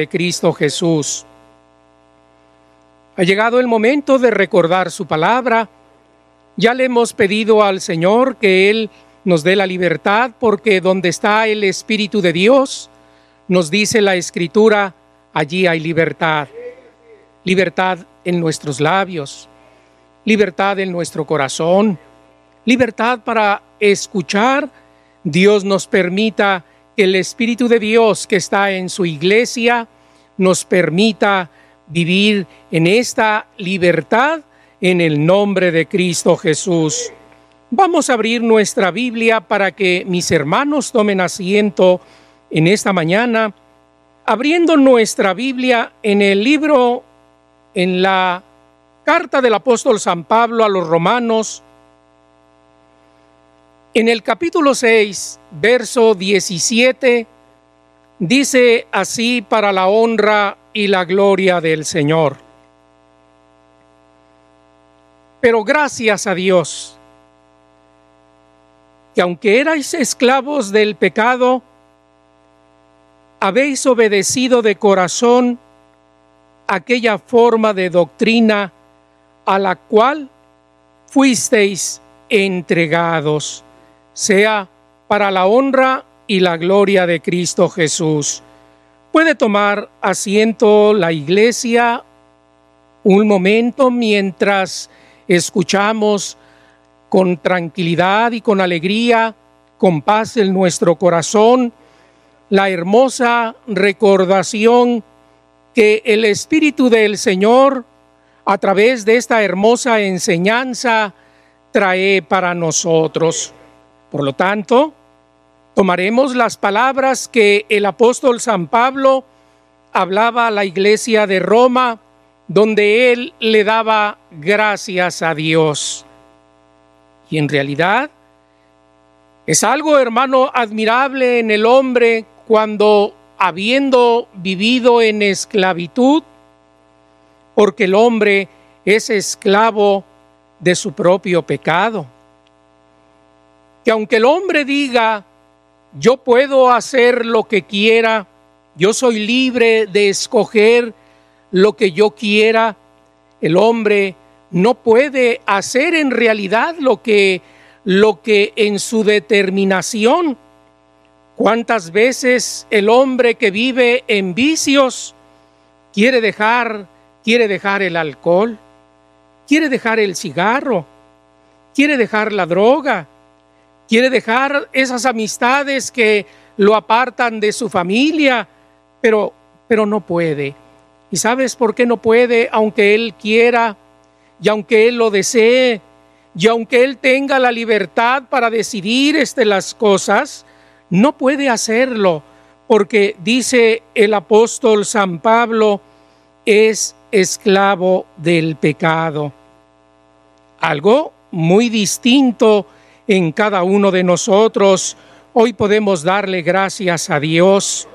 de Cristo Jesús. Ha llegado el momento de recordar su palabra. Ya le hemos pedido al Señor que Él nos dé la libertad porque donde está el Espíritu de Dios, nos dice la Escritura, allí hay libertad. Libertad en nuestros labios, libertad en nuestro corazón, libertad para escuchar. Dios nos permita el Espíritu de Dios que está en su iglesia nos permita vivir en esta libertad en el nombre de Cristo Jesús. Vamos a abrir nuestra Biblia para que mis hermanos tomen asiento en esta mañana, abriendo nuestra Biblia en el libro, en la carta del apóstol San Pablo a los romanos, en el capítulo 6, verso 17, dice así para la honra y la gloria del Señor. Pero gracias a Dios, que aunque erais esclavos del pecado, habéis obedecido de corazón aquella forma de doctrina a la cual fuisteis entregados, sea para la honra y la gloria de Cristo Jesús. Puede tomar asiento la iglesia un momento mientras escuchamos con tranquilidad y con alegría, con paz en nuestro corazón, la hermosa recordación que el Espíritu del Señor, a través de esta hermosa enseñanza, trae para nosotros. Por lo tanto, Tomaremos las palabras que el apóstol San Pablo hablaba a la iglesia de Roma, donde él le daba gracias a Dios. Y en realidad es algo, hermano, admirable en el hombre cuando, habiendo vivido en esclavitud, porque el hombre es esclavo de su propio pecado, que aunque el hombre diga, yo puedo hacer lo que quiera, yo soy libre de escoger lo que yo quiera. El hombre no puede hacer en realidad lo que lo que en su determinación cuántas veces el hombre que vive en vicios quiere dejar quiere dejar el alcohol, quiere dejar el cigarro, quiere dejar la droga, quiere dejar esas amistades que lo apartan de su familia, pero, pero no puede. ¿Y sabes por qué no puede? Aunque él quiera y aunque él lo desee y aunque él tenga la libertad para decidir este, las cosas, no puede hacerlo porque dice el apóstol San Pablo, es esclavo del pecado. Algo muy distinto en cada uno de nosotros. Hoy podemos darle gracias a Dios.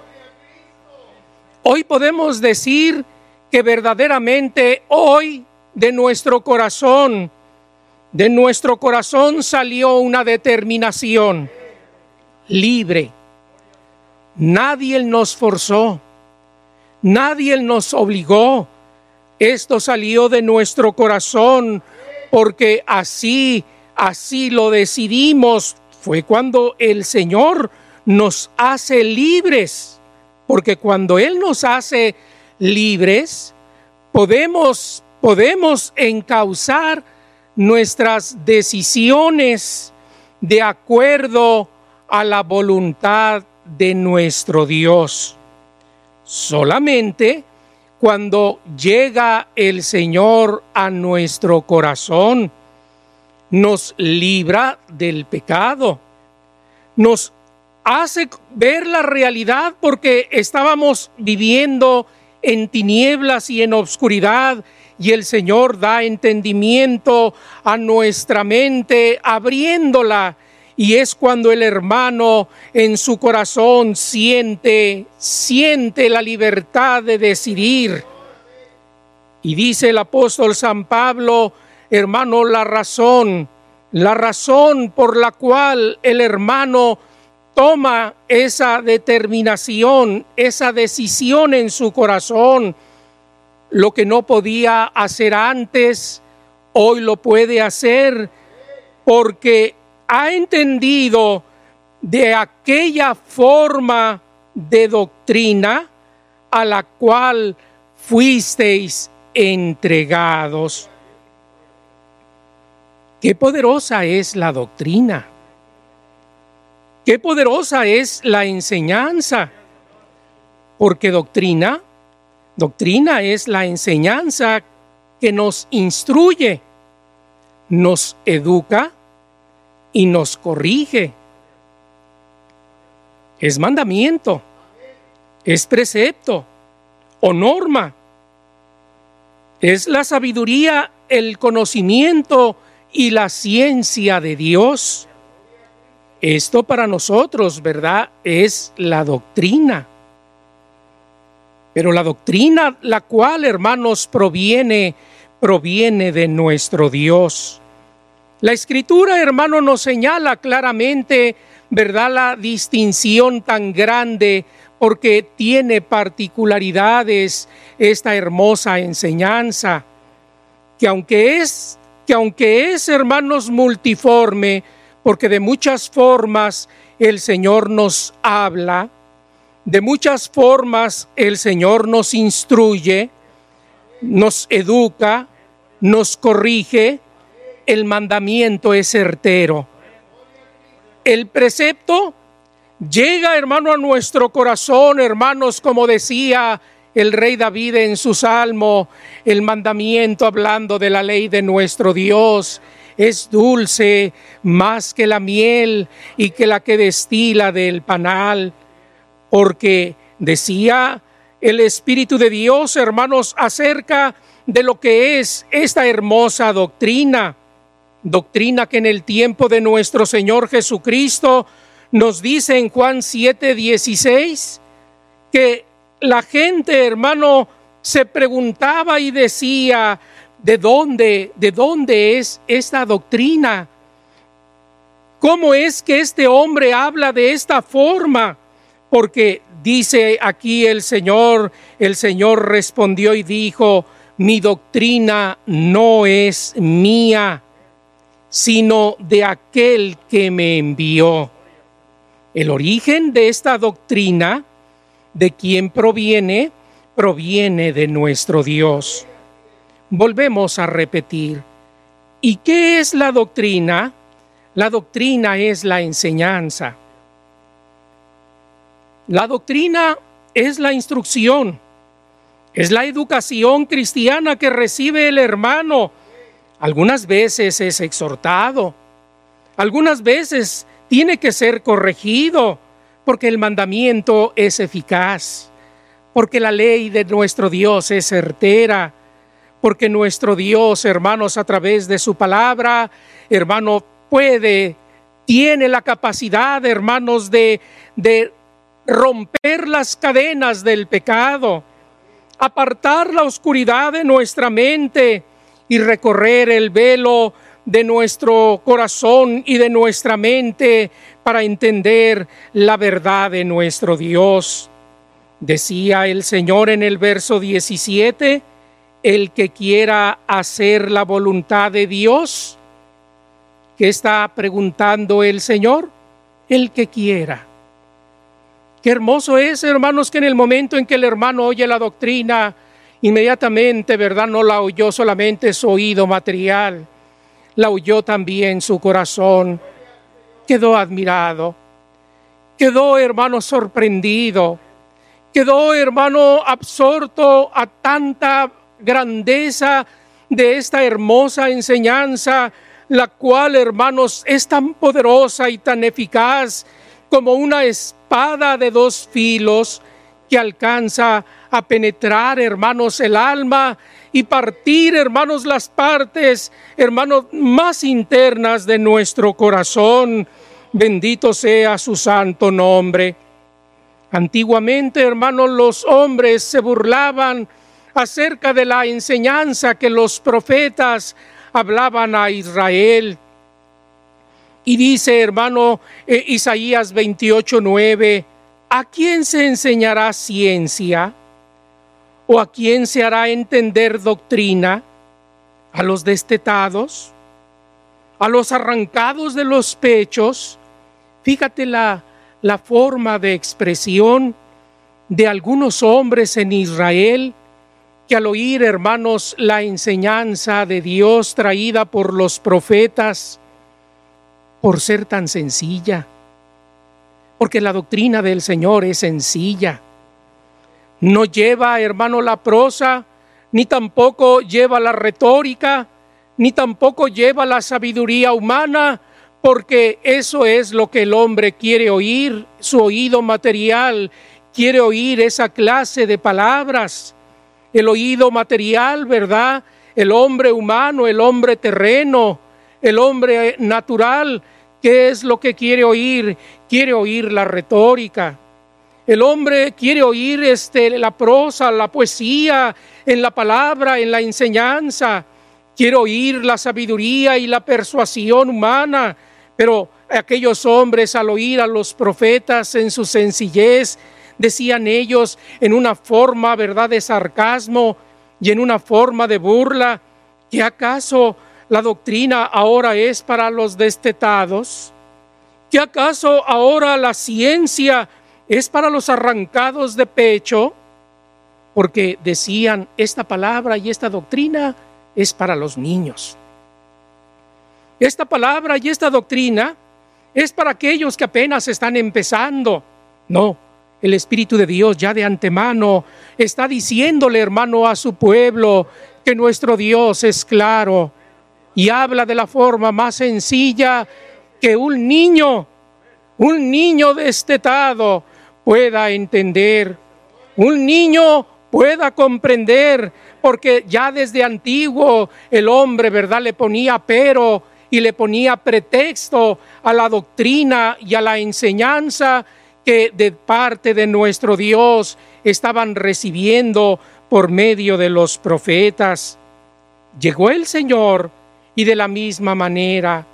Hoy podemos decir que verdaderamente hoy de nuestro corazón, de nuestro corazón salió una determinación libre. Nadie nos forzó, nadie nos obligó. Esto salió de nuestro corazón porque así así lo decidimos, fue cuando el Señor nos hace libres, porque cuando Él nos hace libres, podemos, podemos encauzar nuestras decisiones de acuerdo a la voluntad de nuestro Dios. Solamente cuando llega el Señor a nuestro corazón, nos libra del pecado, nos hace ver la realidad porque estábamos viviendo en tinieblas y en obscuridad y el Señor da entendimiento a nuestra mente abriéndola y es cuando el hermano en su corazón siente siente la libertad de decidir. Y dice el apóstol San Pablo, hermano, la razón, la razón por la cual el hermano toma esa determinación, esa decisión en su corazón, lo que no podía hacer antes, hoy lo puede hacer porque ha entendido de aquella forma de doctrina a la cual fuisteis entregados. Qué poderosa es la doctrina. Qué poderosa es la enseñanza. Porque doctrina, doctrina es la enseñanza que nos instruye, nos educa y nos corrige. Es mandamiento, es precepto o norma. Es la sabiduría, el conocimiento y la ciencia de Dios. Esto para nosotros, ¿verdad? Es la doctrina. Pero la doctrina, la cual, hermanos, proviene, proviene de nuestro Dios. La escritura, hermano, nos señala claramente, ¿verdad?, la distinción tan grande porque tiene particularidades esta hermosa enseñanza, que aunque es, que aunque es, hermanos, multiforme, porque de muchas formas el Señor nos habla, de muchas formas el Señor nos instruye, nos educa, nos corrige, el mandamiento es certero. El precepto llega, hermano, a nuestro corazón, hermanos, como decía el rey David en su salmo, el mandamiento hablando de la ley de nuestro Dios. Es dulce más que la miel y que la que destila del panal, porque decía el Espíritu de Dios, hermanos, acerca de lo que es esta hermosa doctrina, doctrina que en el tiempo de nuestro Señor Jesucristo nos dice en Juan 7, 16, que la gente, hermano, se preguntaba y decía, ¿De dónde, de dónde es esta doctrina? ¿Cómo es que este hombre habla de esta forma? Porque dice aquí el Señor, el Señor respondió y dijo, mi doctrina no es mía, sino de aquel que me envió. El origen de esta doctrina, de quién proviene, proviene de nuestro Dios volvemos a repetir. ¿Y qué es la doctrina? La doctrina es la enseñanza. La doctrina es la instrucción, es la educación cristiana que recibe el hermano. Algunas veces es exhortado, algunas veces tiene que ser corregido, porque el mandamiento es eficaz, porque la ley de nuestro Dios es certera, porque nuestro Dios, hermanos, a través de su palabra, hermano, puede, tiene la capacidad, hermanos, de, de romper las cadenas del pecado, apartar la oscuridad de nuestra mente y recorrer el velo de nuestro corazón y de nuestra mente para entender la verdad de nuestro Dios. Decía el Señor en el verso 17, el que quiera hacer la voluntad de Dios? ¿Qué está preguntando el Señor? El que quiera. Qué hermoso es, hermanos, que en el momento en que el hermano oye la doctrina, inmediatamente, ¿verdad? No la oyó solamente su oído material, la oyó también su corazón. Quedó admirado, quedó, hermano, sorprendido, quedó, hermano, absorto a tanta grandeza de esta hermosa enseñanza, la cual, hermanos, es tan poderosa y tan eficaz como una espada de dos filos que alcanza a penetrar, hermanos, el alma y partir, hermanos, las partes, hermanos, más internas de nuestro corazón. Bendito sea su santo nombre. Antiguamente, hermanos, los hombres se burlaban acerca de la enseñanza que los profetas hablaban a Israel. Y dice, hermano eh, Isaías 28, 9, ¿a quién se enseñará ciencia? ¿O a quién se hará entender doctrina? ¿A los destetados? ¿A los arrancados de los pechos? Fíjate la, la forma de expresión de algunos hombres en Israel que al oír, hermanos, la enseñanza de Dios traída por los profetas, por ser tan sencilla, porque la doctrina del Señor es sencilla. No lleva, hermano, la prosa, ni tampoco lleva la retórica, ni tampoco lleva la sabiduría humana, porque eso es lo que el hombre quiere oír, su oído material quiere oír esa clase de palabras, el oído material, ¿verdad? El hombre humano, el hombre terreno, el hombre natural, ¿qué es lo que quiere oír? Quiere oír la retórica. El hombre quiere oír este, la prosa, la poesía, en la palabra, en la enseñanza. Quiere oír la sabiduría y la persuasión humana. Pero aquellos hombres al oír a los profetas en su sencillez, decían ellos en una forma, ¿verdad?, de sarcasmo y en una forma de burla, que acaso la doctrina ahora es para los destetados? ¿Que acaso ahora la ciencia es para los arrancados de pecho? Porque decían, esta palabra y esta doctrina es para los niños. Esta palabra y esta doctrina es para aquellos que apenas están empezando. No, el Espíritu de Dios ya de antemano está diciéndole, hermano, a su pueblo que nuestro Dios es claro y habla de la forma más sencilla que un niño, un niño destetado pueda entender, un niño pueda comprender, porque ya desde antiguo el hombre, ¿verdad?, le ponía pero y le ponía pretexto a la doctrina y a la enseñanza que de parte de nuestro Dios estaban recibiendo por medio de los profetas. Llegó el Señor y de la misma manera,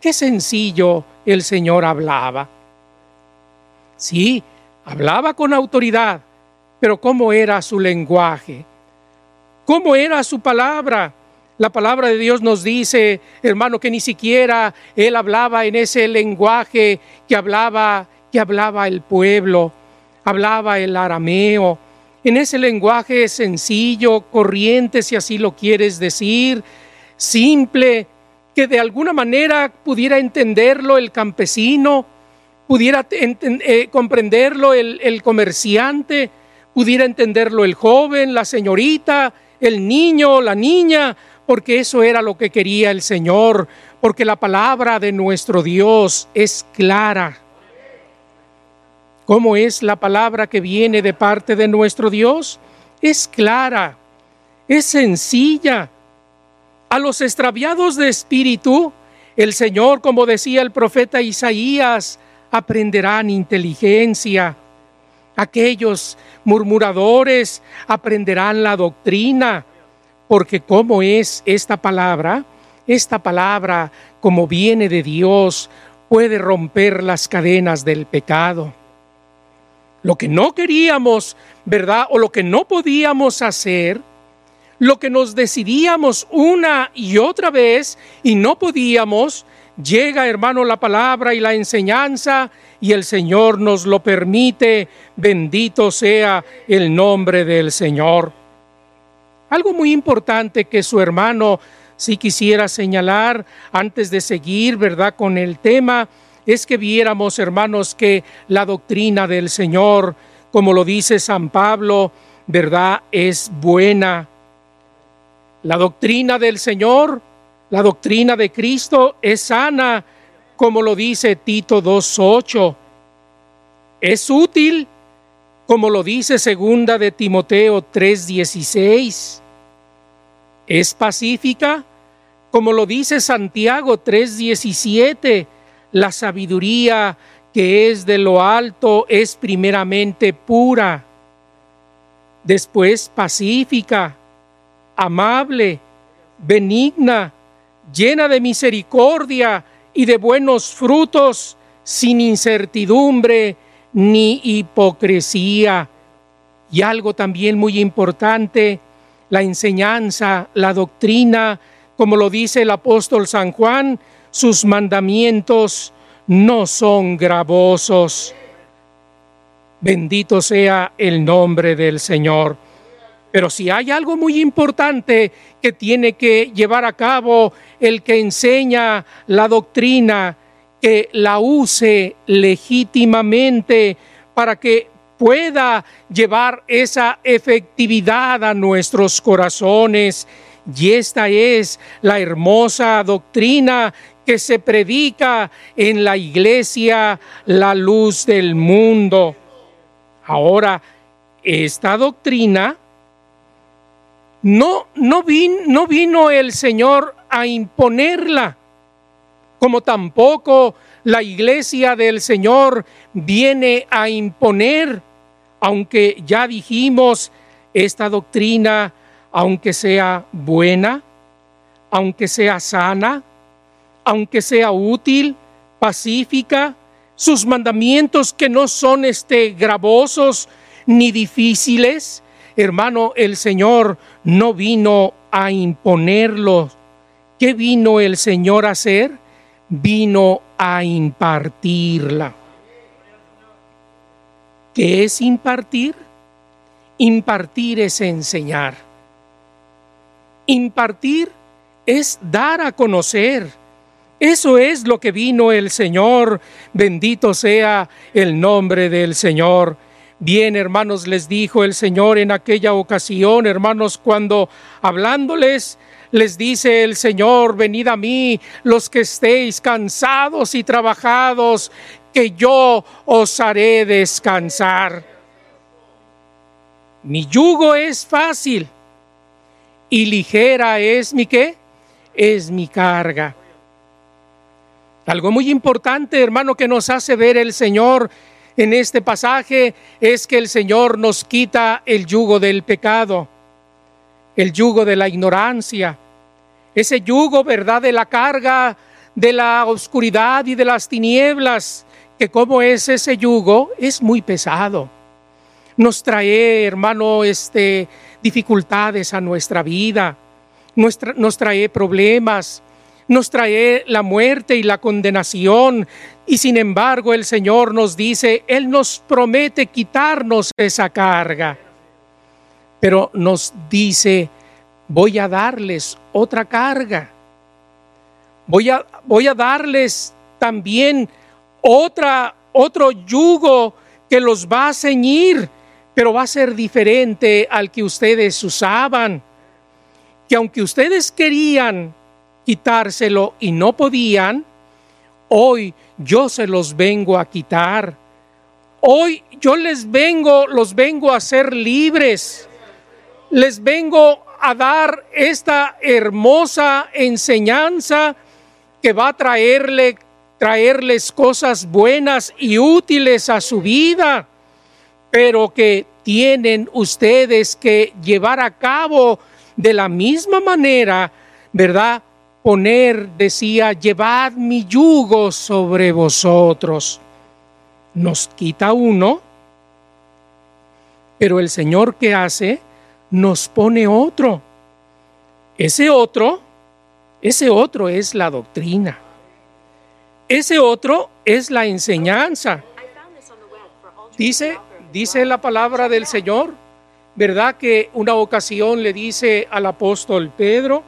qué sencillo el Señor hablaba. Sí, hablaba con autoridad, pero ¿cómo era su lenguaje? ¿Cómo era su palabra? La palabra de Dios nos dice, hermano, que ni siquiera él hablaba en ese lenguaje que hablaba que hablaba el pueblo, hablaba el arameo, en ese lenguaje sencillo, corriente, si así lo quieres decir, simple, que de alguna manera pudiera entenderlo el campesino, pudiera eh, comprenderlo el, el comerciante, pudiera entenderlo el joven, la señorita, el niño, la niña, porque eso era lo que quería el Señor, porque la palabra de nuestro Dios es clara. ¿Cómo es la palabra que viene de parte de nuestro Dios? Es clara, es sencilla, a los extraviados de espíritu, el Señor, como decía el profeta Isaías, aprenderán inteligencia. Aquellos murmuradores aprenderán la doctrina, porque como es esta palabra, esta palabra, como viene de Dios, puede romper las cadenas del pecado. Lo que no queríamos, ¿verdad? O lo que no podíamos hacer, lo que nos decidíamos una y otra vez y no podíamos, llega hermano la palabra y la enseñanza y el Señor nos lo permite. Bendito sea el nombre del Señor. Algo muy importante que su hermano si quisiera señalar antes de seguir, ¿verdad?, con el tema, es que viéramos, hermanos, que la doctrina del Señor, como lo dice San Pablo, ¿verdad?, es buena la doctrina del Señor, la doctrina de Cristo es sana, como lo dice Tito 2.8. Es útil, como lo dice segunda de Timoteo 3.16. Es pacífica, como lo dice Santiago 3.17. La sabiduría que es de lo alto es primeramente pura, después pacífica amable, benigna, llena de misericordia y de buenos frutos, sin incertidumbre ni hipocresía. Y algo también muy importante, la enseñanza, la doctrina, como lo dice el apóstol San Juan, sus mandamientos no son gravosos. Bendito sea el nombre del Señor. Pero si hay algo muy importante que tiene que llevar a cabo el que enseña la doctrina, que la use legítimamente para que pueda llevar esa efectividad a nuestros corazones. Y esta es la hermosa doctrina que se predica en la iglesia, la luz del mundo. Ahora, esta doctrina no, no, no vino el Señor a imponerla, como tampoco la iglesia del Señor viene a imponer, aunque ya dijimos, esta doctrina, aunque sea buena, aunque sea sana, aunque sea útil, pacífica, sus mandamientos que no son este gravosos ni difíciles, hermano, el Señor no vino a imponerlo. ¿Qué vino el Señor a hacer? Vino a impartirla. ¿Qué es impartir? Impartir es enseñar. Impartir es dar a conocer. Eso es lo que vino el Señor. Bendito sea el nombre del Señor. Bien, hermanos, les dijo el Señor en aquella ocasión, hermanos, cuando hablándoles, les dice el Señor, venid a mí los que estéis cansados y trabajados, que yo os haré descansar. Mi yugo es fácil y ligera es mi qué? Es mi carga. Algo muy importante, hermano, que nos hace ver el Señor en este pasaje es que el Señor nos quita el yugo del pecado, el yugo de la ignorancia, ese yugo, ¿verdad?, de la carga de la oscuridad y de las tinieblas, que como es ese yugo, es muy pesado. Nos trae, hermano, este, dificultades a nuestra vida, nos trae problemas, nos trae la muerte y la condenación. Y sin embargo el Señor nos dice, Él nos promete quitarnos esa carga. Pero nos dice, voy a darles otra carga. Voy a, voy a darles también otra, otro yugo que los va a ceñir, pero va a ser diferente al que ustedes usaban. Que aunque ustedes querían quitárselo y no podían, hoy yo se los vengo a quitar. Hoy yo les vengo, los vengo a hacer libres. Les vengo a dar esta hermosa enseñanza que va a traerle, traerles cosas buenas y útiles a su vida, pero que tienen ustedes que llevar a cabo de la misma manera, ¿verdad? poner, decía, llevad mi yugo sobre vosotros. Nos quita uno, pero el Señor que hace nos pone otro. Ese otro, ese otro es la doctrina. Ese otro es la enseñanza. Dice, dice la palabra del Señor, ¿verdad que una ocasión le dice al apóstol Pedro,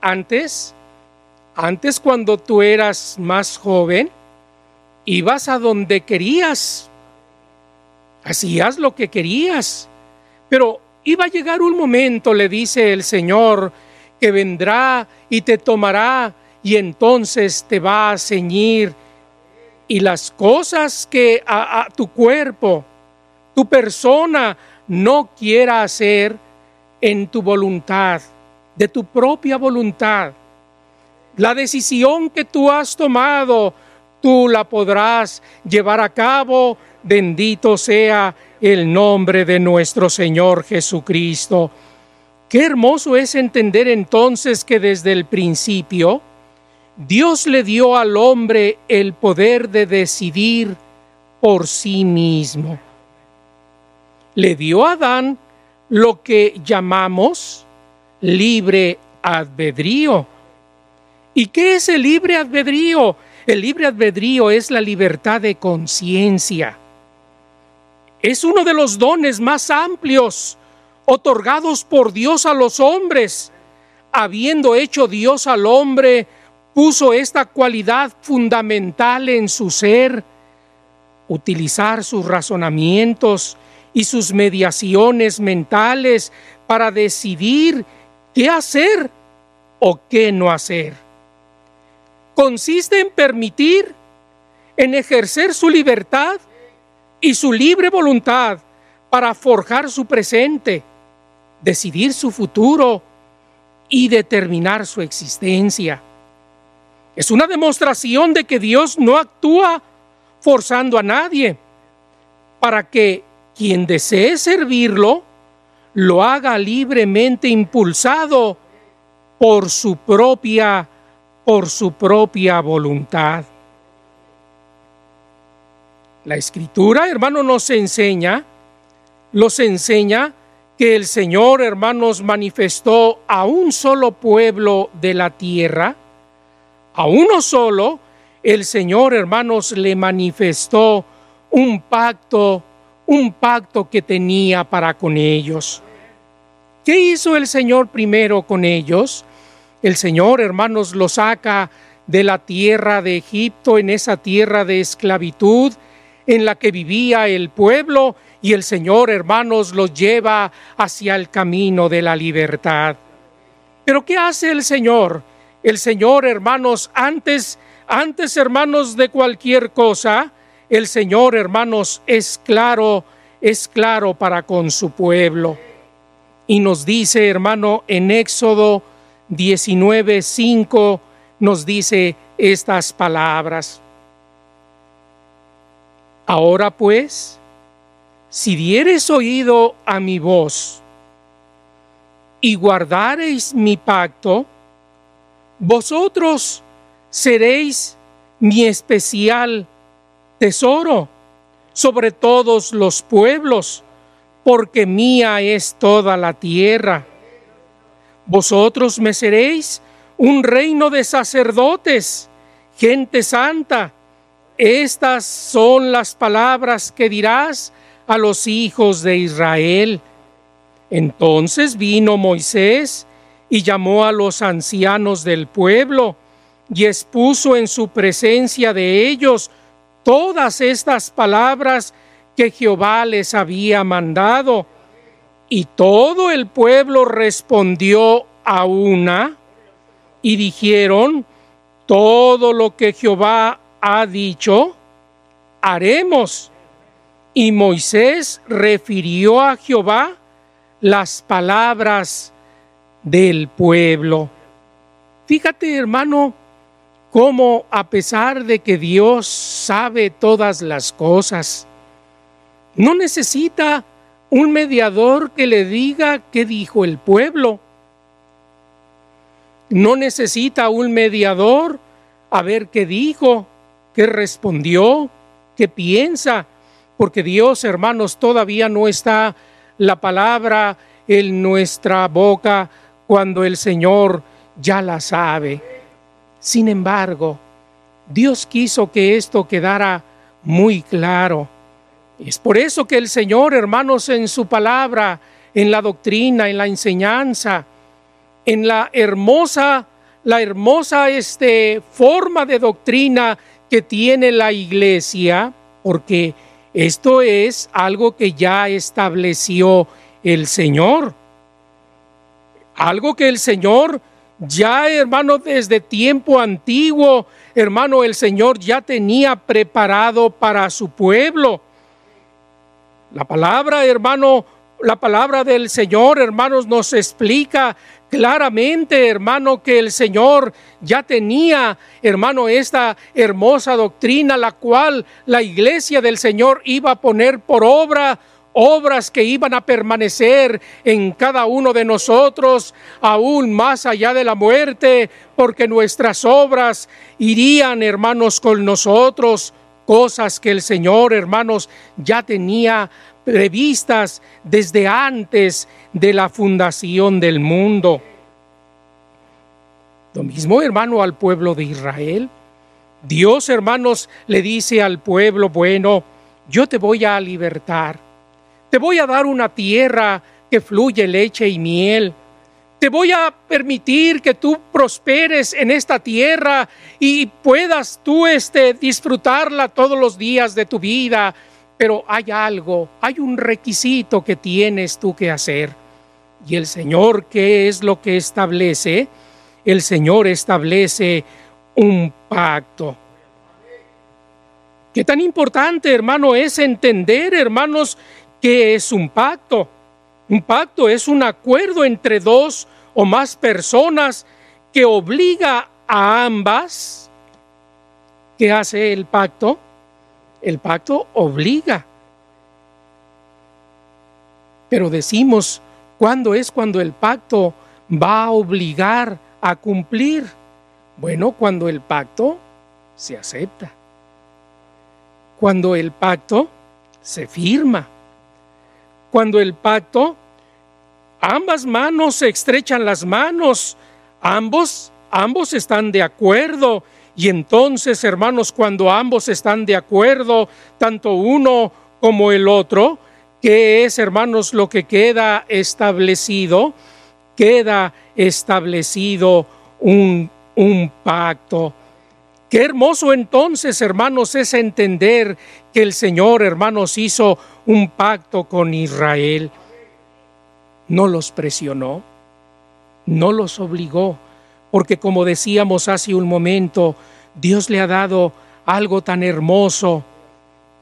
antes, antes cuando tú eras más joven, ibas a donde querías, hacías lo que querías, pero iba a llegar un momento, le dice el Señor, que vendrá y te tomará y entonces te va a ceñir y las cosas que a tu cuerpo, tu persona no quiera hacer en tu voluntad, de tu propia voluntad. La decisión que tú has tomado, tú la podrás llevar a cabo. Bendito sea el nombre de nuestro Señor Jesucristo. Qué hermoso es entender entonces que desde el principio Dios le dio al hombre el poder de decidir por sí mismo. Le dio a Adán lo que llamamos libre albedrío. ¿Y qué es el libre albedrío? El libre albedrío es la libertad de conciencia. Es uno de los dones más amplios otorgados por Dios a los hombres. Habiendo hecho Dios al hombre, puso esta cualidad fundamental en su ser, utilizar sus razonamientos y sus mediaciones mentales para decidir qué hacer o qué no hacer consiste en permitir, en ejercer su libertad y su libre voluntad para forjar su presente, decidir su futuro y determinar su existencia. Es una demostración de que Dios no actúa forzando a nadie para que quien desee servirlo lo haga libremente impulsado por su propia por su propia voluntad. La escritura, hermano, nos enseña, nos enseña que el Señor, hermanos, manifestó a un solo pueblo de la tierra, a uno solo, el Señor, hermanos, le manifestó un pacto, un pacto que tenía para con ellos. ¿Qué hizo el Señor primero con ellos? El Señor, hermanos, lo saca de la tierra de Egipto, en esa tierra de esclavitud en la que vivía el pueblo, y el Señor, hermanos, los lleva hacia el camino de la libertad. Pero ¿qué hace el Señor? El Señor, hermanos, antes, antes, hermanos, de cualquier cosa, el Señor, hermanos, es claro, es claro para con su pueblo. Y nos dice, hermano, en Éxodo 19.5 nos dice estas palabras. Ahora pues, si dieres oído a mi voz y guardareis mi pacto, vosotros seréis mi especial tesoro sobre todos los pueblos, porque mía es toda la tierra vosotros me seréis un reino de sacerdotes, gente santa. Estas son las palabras que dirás a los hijos de Israel. Entonces vino Moisés y llamó a los ancianos del pueblo y expuso en su presencia de ellos todas estas palabras que Jehová les había mandado. Y todo el pueblo respondió a una y dijeron, todo lo que Jehová ha dicho, haremos. Y Moisés refirió a Jehová las palabras del pueblo. Fíjate, hermano, cómo a pesar de que Dios sabe todas las cosas, no necesita un mediador que le diga qué dijo el pueblo. No necesita un mediador a ver qué dijo, qué respondió, qué piensa, porque Dios, hermanos, todavía no está la palabra en nuestra boca cuando el Señor ya la sabe. Sin embargo, Dios quiso que esto quedara muy claro. Es por eso que el Señor, hermanos, en su palabra, en la doctrina, en la enseñanza, en la hermosa, la hermosa este, forma de doctrina que tiene la iglesia, porque esto es algo que ya estableció el Señor. Algo que el Señor ya, hermano, desde tiempo antiguo, hermano, el Señor ya tenía preparado para su pueblo. La palabra, hermano, la palabra del Señor, hermanos, nos explica claramente, hermano, que el Señor ya tenía, hermano, esta hermosa doctrina, la cual la iglesia del Señor iba a poner por obra obras que iban a permanecer en cada uno de nosotros, aún más allá de la muerte, porque nuestras obras irían, hermanos, con nosotros, cosas que el Señor, hermanos, ya tenía previstas desde antes de la fundación del mundo. Lo mismo, hermano, al pueblo de Israel. Dios, hermanos, le dice al pueblo, bueno, yo te voy a libertar te voy a dar una tierra que fluye leche y miel. Te voy a permitir que tú prosperes en esta tierra y puedas tú este, disfrutarla todos los días de tu vida. Pero hay algo, hay un requisito que tienes tú que hacer. Y el Señor, ¿qué es lo que establece? El Señor establece un pacto. Qué tan importante, hermano, es entender, hermanos, ¿Qué es un pacto? Un pacto es un acuerdo entre dos o más personas que obliga a ambas. ¿Qué hace el pacto? El pacto obliga. Pero decimos, ¿cuándo es cuando el pacto va a obligar a cumplir? Bueno, cuando el pacto se acepta. Cuando el pacto se firma cuando el pacto, ambas manos se estrechan las manos, ambos, ambos están de acuerdo. Y entonces, hermanos, cuando ambos están de acuerdo, tanto uno como el otro, ¿qué es, hermanos, lo que queda establecido? Queda establecido un, un pacto. Qué hermoso entonces, hermanos, es entender que el Señor, hermanos, hizo un pacto con Israel. No los presionó, no los obligó, porque como decíamos hace un momento, Dios le ha dado algo tan hermoso,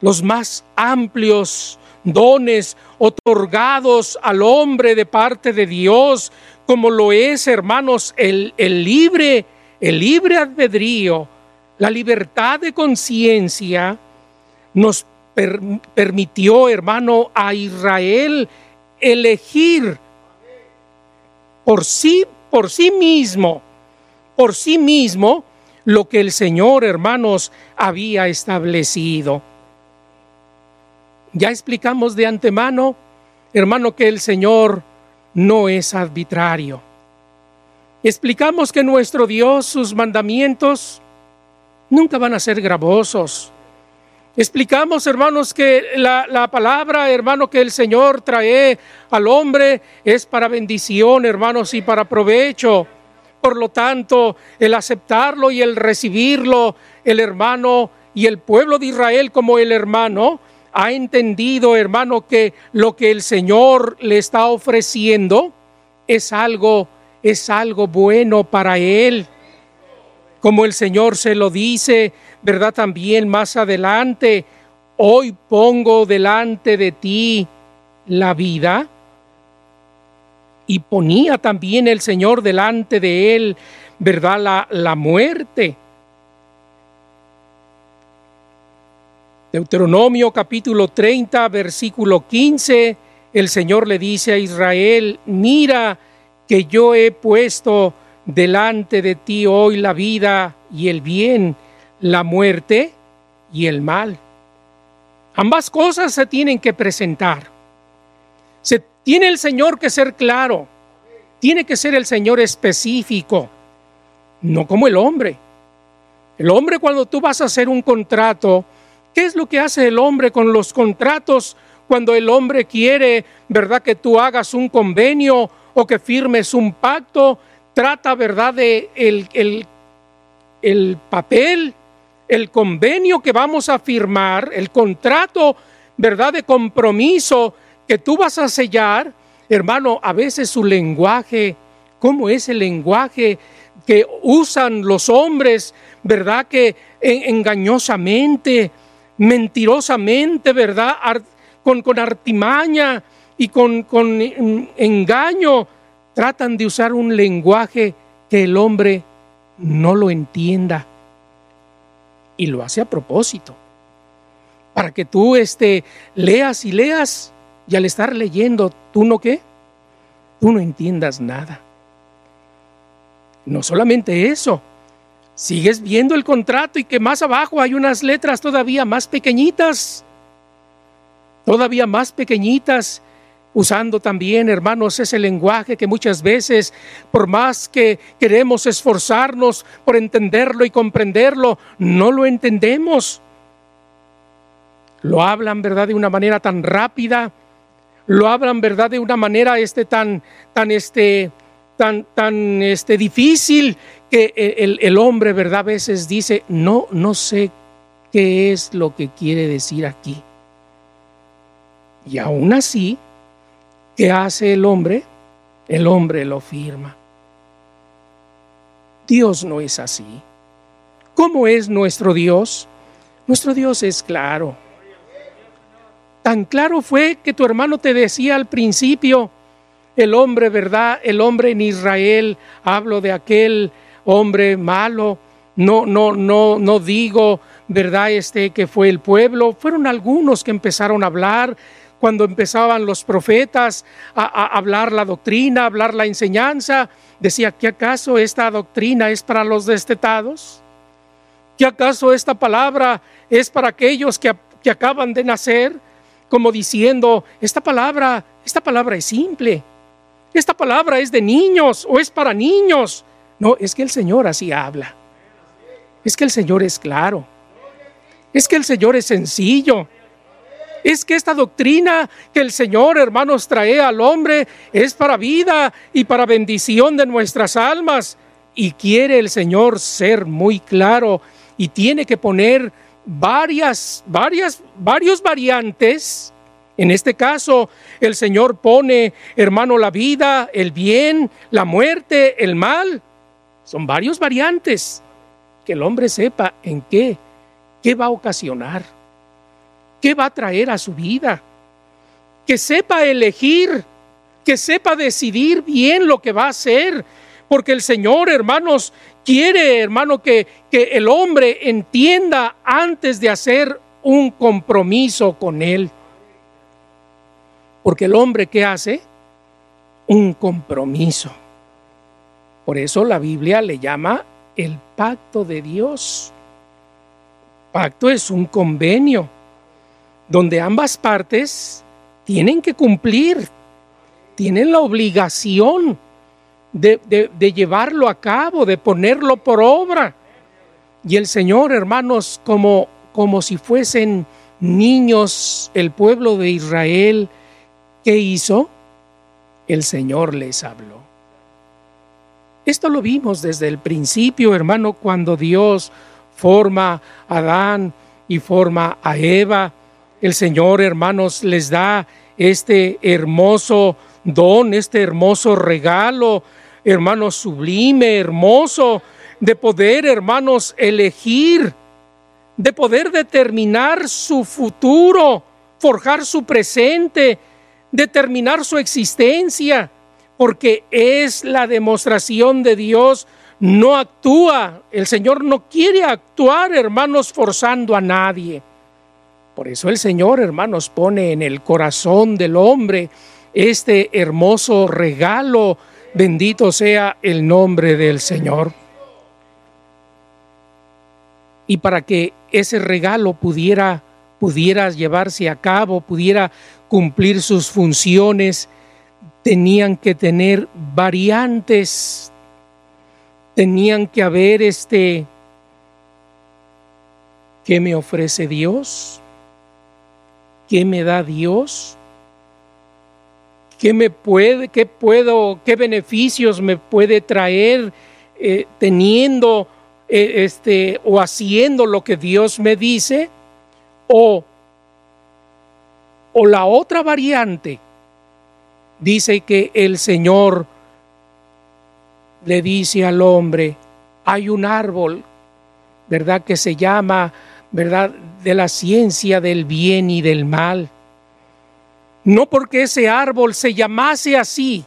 los más amplios dones otorgados al hombre de parte de Dios, como lo es, hermanos, el, el libre, el libre albedrío, la libertad de conciencia, nos permitió, hermano, a Israel elegir por sí, por sí mismo, por sí mismo, lo que el Señor, hermanos, había establecido. Ya explicamos de antemano, hermano, que el Señor no es arbitrario. Explicamos que nuestro Dios, sus mandamientos, nunca van a ser gravosos, Explicamos, hermanos, que la, palabra, hermano, que el Señor trae al hombre es para bendición, hermanos, y para provecho. Por lo tanto, el aceptarlo y el recibirlo, el hermano y el pueblo de Israel como el hermano, ha entendido, hermano, que lo que el Señor le está ofreciendo es algo, es algo bueno para él como el Señor se lo dice, ¿verdad? También más adelante, hoy pongo delante de ti la vida. Y ponía también el Señor delante de él, ¿verdad? La, muerte. Deuteronomio capítulo 30, versículo 15, el Señor le dice a Israel, mira que yo he puesto delante de ti hoy la vida y el bien, la muerte y el mal. Ambas cosas se tienen que presentar. Se tiene el Señor que ser claro. Tiene que ser el Señor específico, no como el hombre. El hombre cuando tú vas a hacer un contrato, ¿qué es lo que hace el hombre con los contratos cuando el hombre quiere, verdad, que tú hagas un convenio o que firmes un pacto? trata, ¿verdad?, de el, el, papel, el convenio que vamos a firmar, el contrato, ¿verdad?, de compromiso que tú vas a sellar, hermano, a veces su lenguaje, ¿cómo es el lenguaje que usan los hombres, ¿verdad?, que engañosamente, mentirosamente, ¿verdad?, con, con artimaña y con, con engaño, tratan de usar un lenguaje que el hombre no lo entienda. Y lo hace a propósito. Para que tú este, leas y leas y al estar leyendo, ¿tú no qué? Tú no entiendas nada. No solamente eso, sigues viendo el contrato y que más abajo hay unas letras todavía más pequeñitas, todavía más pequeñitas, usando también, hermanos, ese lenguaje que muchas veces, por más que queremos esforzarnos por entenderlo y comprenderlo, no lo entendemos. Lo hablan, ¿verdad?, de una manera tan rápida, lo hablan, ¿verdad?, de una manera este, tan, tan, este, tan, tan este, difícil que el, el hombre, ¿verdad? A veces dice, no, no sé qué es lo que quiere decir aquí. Y aún así, ¿qué hace el hombre? El hombre lo firma. Dios no es así. ¿Cómo es nuestro Dios? Nuestro Dios es claro. Tan claro fue que tu hermano te decía al principio, el hombre, ¿verdad? El hombre en Israel, hablo de aquel hombre malo, no, no, no, no digo, ¿verdad? Este que fue el pueblo, fueron algunos que empezaron a hablar cuando empezaban los profetas a, hablar la doctrina, a hablar la enseñanza, decía, ¿qué acaso esta doctrina es para los destetados? ¿Qué acaso esta palabra es para aquellos que, que acaban de nacer? Como diciendo, esta palabra, esta palabra es simple, esta palabra es de niños o es para niños. No, es que el Señor así habla. Es que el Señor es claro. Es que el Señor es sencillo. Es que esta doctrina que el Señor, hermanos, trae al hombre es para vida y para bendición de nuestras almas. Y quiere el Señor ser muy claro y tiene que poner varias, varias, varios variantes en este caso, el Señor pone, hermano, la vida, el bien, la muerte, el mal. Son varios variantes. Que el hombre sepa en qué, qué va a ocasionar, qué va a traer a su vida. Que sepa elegir, que sepa decidir bien lo que va a hacer. Porque el Señor, hermanos, quiere, hermano, que, que el hombre entienda antes de hacer un compromiso con Él. Porque el hombre que hace un compromiso. Por eso la Biblia le llama el pacto de Dios. Pacto es un convenio donde ambas partes tienen que cumplir, tienen la obligación de, de, llevarlo a cabo, de ponerlo por obra. Y el Señor, hermanos, como, como si fuesen niños, el pueblo de Israel, ¿Qué hizo? El Señor les habló. Esto lo vimos desde el principio, hermano, cuando Dios forma a Adán y forma a Eva. El Señor, hermanos, les da este hermoso don, este hermoso regalo, hermanos, sublime, hermoso, de poder, hermanos, elegir, de poder determinar su futuro, forjar su presente, determinar su existencia, porque es la demostración de Dios. No actúa, el Señor no quiere actuar, hermanos, forzando a nadie. Por eso el Señor, hermanos, pone en el corazón del hombre este hermoso regalo. Bendito sea el nombre del Señor. Y para que ese regalo pudiera, pudiera llevarse a cabo, pudiera cumplir sus funciones, tenían que tener variantes, tenían que haber este, ¿qué me ofrece Dios? ¿Qué me da Dios? ¿Qué me puede, qué puedo, qué beneficios me puede traer eh, teniendo eh, este o haciendo lo que Dios me dice? O o la otra variante dice que el Señor le dice al hombre, hay un árbol, ¿verdad? Que se llama, ¿verdad? De la ciencia del bien y del mal. No porque ese árbol se llamase así,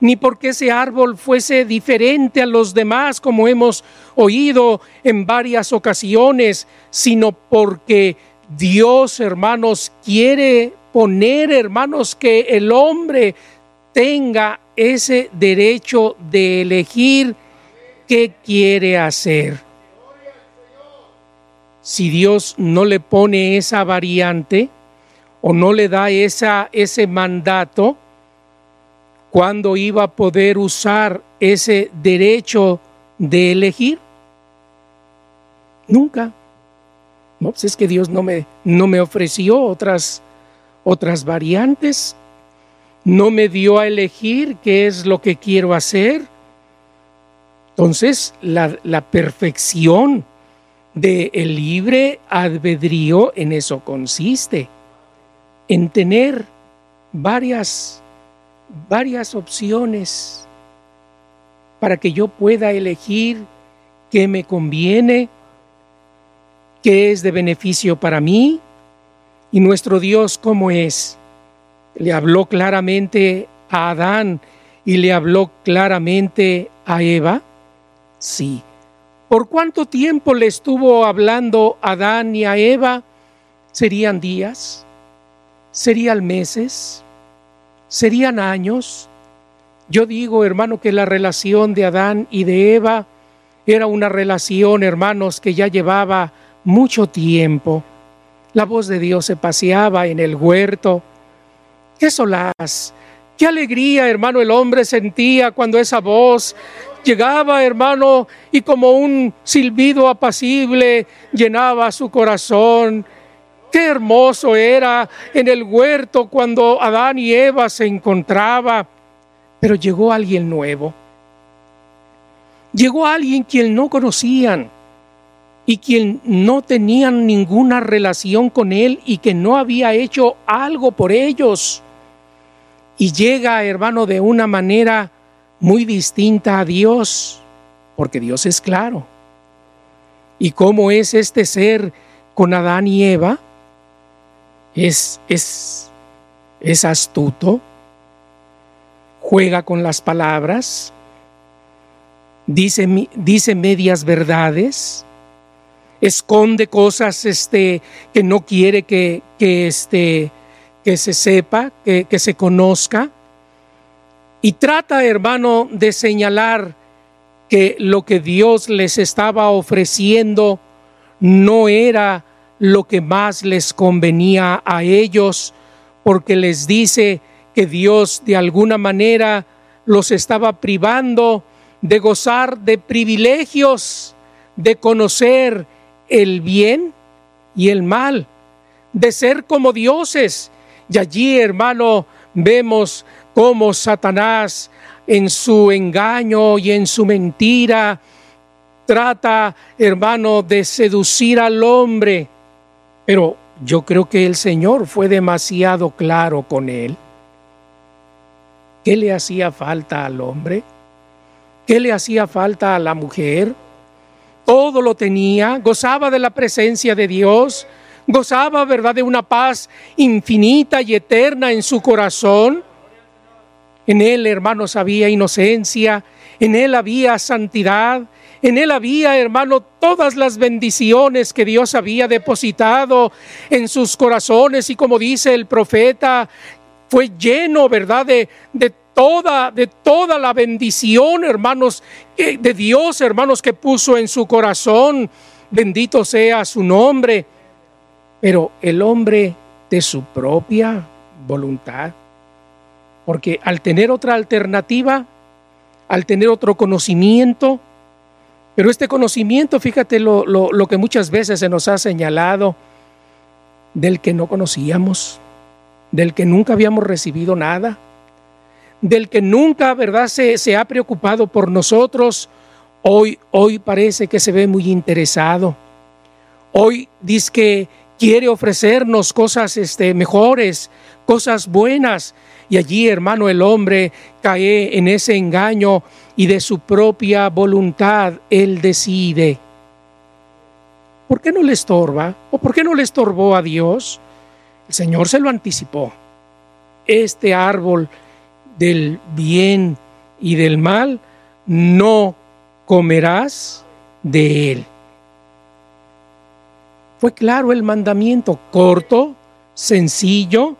ni porque ese árbol fuese diferente a los demás, como hemos oído en varias ocasiones, sino porque Dios, hermanos, quiere poner, hermanos, que el hombre tenga ese derecho de elegir qué quiere hacer. Si Dios no le pone esa variante o no le da ese mandato, ¿cuándo iba a poder usar ese derecho de elegir? Nunca. No, pues es que Dios no me, no me ofreció otras, otras variantes, no me dio a elegir qué es lo que quiero hacer. Entonces, la, la perfección del el libre albedrío en eso consiste, en tener varias, varias opciones para que yo pueda elegir qué me conviene, qué es de beneficio para mí y nuestro Dios cómo es. Le habló claramente a Adán y le habló claramente a Eva. Sí. ¿Por cuánto tiempo le estuvo hablando a Adán y a Eva? ¿Serían días? ¿Serían meses? ¿Serían años? Yo digo, hermano, que la relación de Adán y de Eva era una relación, hermanos, que ya llevaba mucho tiempo. La voz de Dios se paseaba en el huerto. Qué solaz, qué alegría, hermano, el hombre sentía cuando esa voz llegaba, hermano, y como un silbido apacible llenaba su corazón. Qué hermoso era en el huerto cuando Adán y Eva se encontraba. Pero llegó alguien nuevo. Llegó alguien quien no conocían y quien no tenían ninguna relación con Él y que no había hecho algo por ellos. Y llega, hermano, de una manera muy distinta a Dios, porque Dios es claro. ¿Y cómo es este ser con Adán y Eva? Es, es, es astuto, juega con las palabras, dice, dice medias verdades, esconde cosas este, que no quiere que, que, este, que se sepa, que, que se conozca. Y trata, hermano, de señalar que lo que Dios les estaba ofreciendo no era lo que más les convenía a ellos, porque les dice que Dios de alguna manera los estaba privando de gozar de privilegios, de conocer el bien y el mal, de ser como dioses. Y allí, hermano, vemos cómo Satanás en su engaño y en su mentira trata, hermano, de seducir al hombre. Pero yo creo que el Señor fue demasiado claro con él. ¿Qué le hacía falta al hombre? ¿Qué le hacía falta a la mujer? todo lo tenía, gozaba de la presencia de Dios, gozaba, ¿verdad?, de una paz infinita y eterna en su corazón. En él, hermanos, había inocencia, en él había santidad, en él había, hermano, todas las bendiciones que Dios había depositado en sus corazones y como dice el profeta, fue lleno, ¿verdad?, de, toda la bendición, hermanos, de Dios, hermanos, que puso en su corazón. Bendito sea su nombre. Pero el hombre de su propia voluntad. Porque al tener otra alternativa, al tener otro conocimiento, pero este conocimiento, fíjate lo, lo que muchas veces se nos ha señalado, del que no conocíamos, del que nunca habíamos recibido nada del que nunca, ¿verdad?, se, se ha preocupado por nosotros, hoy, hoy parece que se ve muy interesado. Hoy dice que quiere ofrecernos cosas este, mejores, cosas buenas. Y allí, hermano, el hombre cae en ese engaño y de su propia voluntad él decide. ¿Por qué no le estorba? ¿O por qué no le estorbó a Dios? El Señor se lo anticipó. Este árbol del bien y del mal, no comerás de él. Fue claro el mandamiento, corto, sencillo,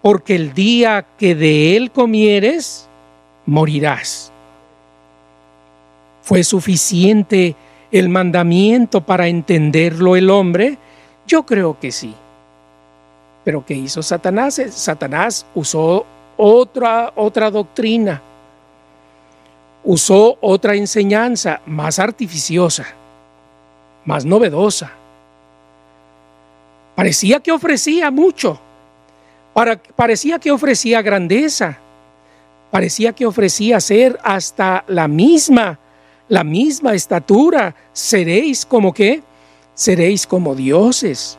porque el día que de él comieres, morirás. ¿Fue suficiente el mandamiento para entenderlo el hombre? Yo creo que sí. Pero ¿qué hizo Satanás? Satanás usó otra, otra doctrina, usó otra enseñanza más artificiosa, más novedosa. Parecía que ofrecía mucho, parecía que ofrecía grandeza, parecía que ofrecía ser hasta la misma, la misma estatura. Seréis como qué? Seréis como dioses.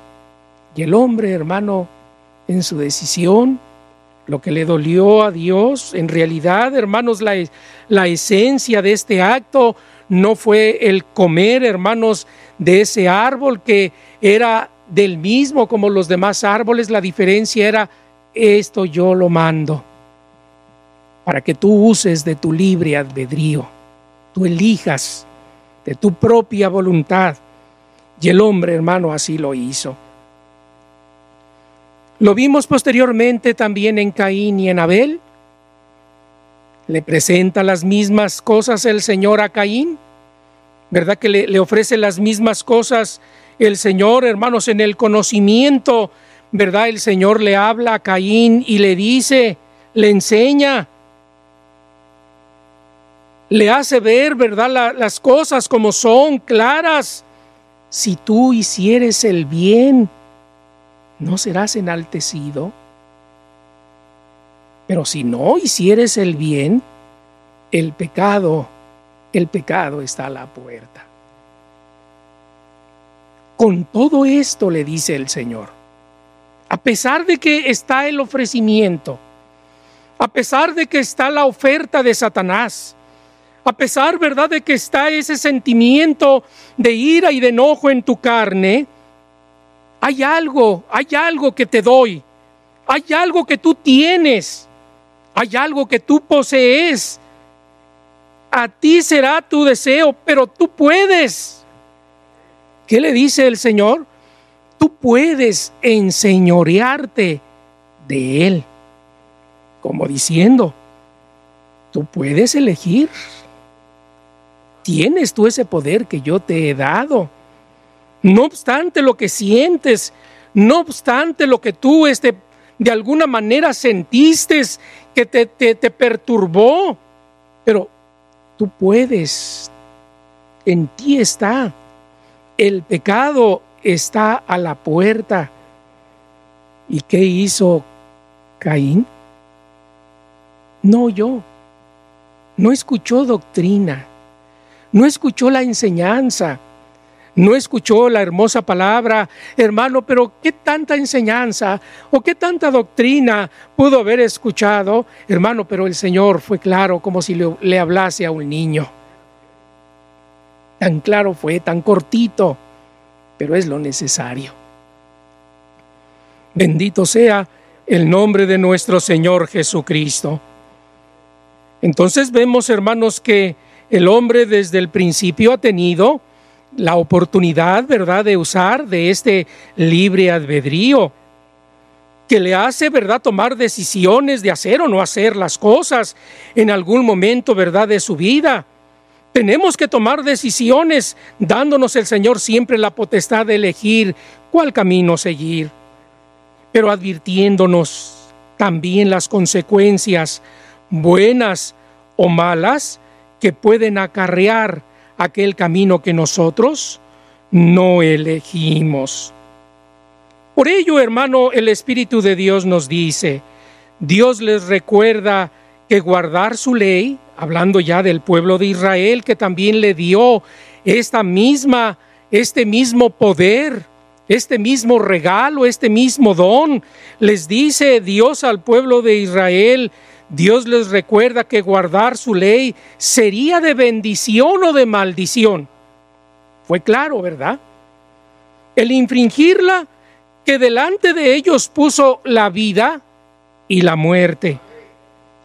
Y el hombre, hermano, en su decisión, lo que le dolió a Dios, en realidad, hermanos, la, la esencia de este acto no fue el comer, hermanos, de ese árbol que era del mismo como los demás árboles, la diferencia era, esto yo lo mando, para que tú uses de tu libre albedrío, tú elijas de tu propia voluntad. Y el hombre, hermano, así lo hizo. Lo vimos posteriormente también en Caín y en Abel. Le presenta las mismas cosas el Señor a Caín, ¿verdad? Que le, ofrece las mismas cosas el Señor, hermanos, en el conocimiento, ¿verdad? El Señor le habla a Caín y le dice, le enseña, le hace ver, ¿verdad? las cosas como son, claras. Si tú hicieres el bien, ¿no serás enaltecido? Pero si no hicieres el bien, el pecado, el pecado está a la puerta. Con todo esto le dice el Señor, a pesar de que está el ofrecimiento, a pesar de que está la oferta de Satanás, a pesar, ¿verdad?, de que está ese sentimiento de ira y de enojo en tu carne, hay algo, hay algo que te doy, hay algo que tú tienes, hay algo que tú posees. A ti será tu deseo, pero tú puedes. ¿Qué le dice el Señor? Tú puedes enseñorearte de Él. Como diciendo, tú puedes elegir. Tienes tú ese poder que yo te he dado no obstante lo que sientes, no obstante lo que tú este, de alguna manera sentiste que te, te, te perturbó, pero tú puedes, en ti está, el pecado está a la puerta. ¿Y qué hizo Caín? No yo. No escuchó doctrina, no escuchó la enseñanza, no escuchó la hermosa palabra, hermano, pero ¿qué tanta enseñanza o qué tanta doctrina pudo haber escuchado? Hermano, pero el Señor fue claro como si le, hablase a un niño. Tan claro fue, tan cortito, pero es lo necesario. Bendito sea el nombre de nuestro Señor Jesucristo. Entonces vemos, hermanos, que el hombre desde el principio ha tenido la oportunidad, ¿verdad?, de usar de este libre albedrío que le hace, ¿verdad?, tomar decisiones de hacer o no hacer las cosas en algún momento, ¿verdad?, de su vida. Tenemos que tomar decisiones dándonos el Señor siempre la potestad de elegir cuál camino seguir, pero advirtiéndonos también las consecuencias buenas o malas que pueden acarrear aquel camino que nosotros no elegimos. Por ello, hermano, el Espíritu de Dios nos dice, Dios les recuerda que guardar su ley, hablando ya del pueblo de Israel, que también le dio esta misma, este mismo poder, este mismo regalo, este mismo don, les dice Dios al pueblo de Israel, Dios les recuerda que guardar su ley sería de bendición o de maldición. Fue claro, ¿verdad? El infringirla, que delante de ellos puso la vida y la muerte,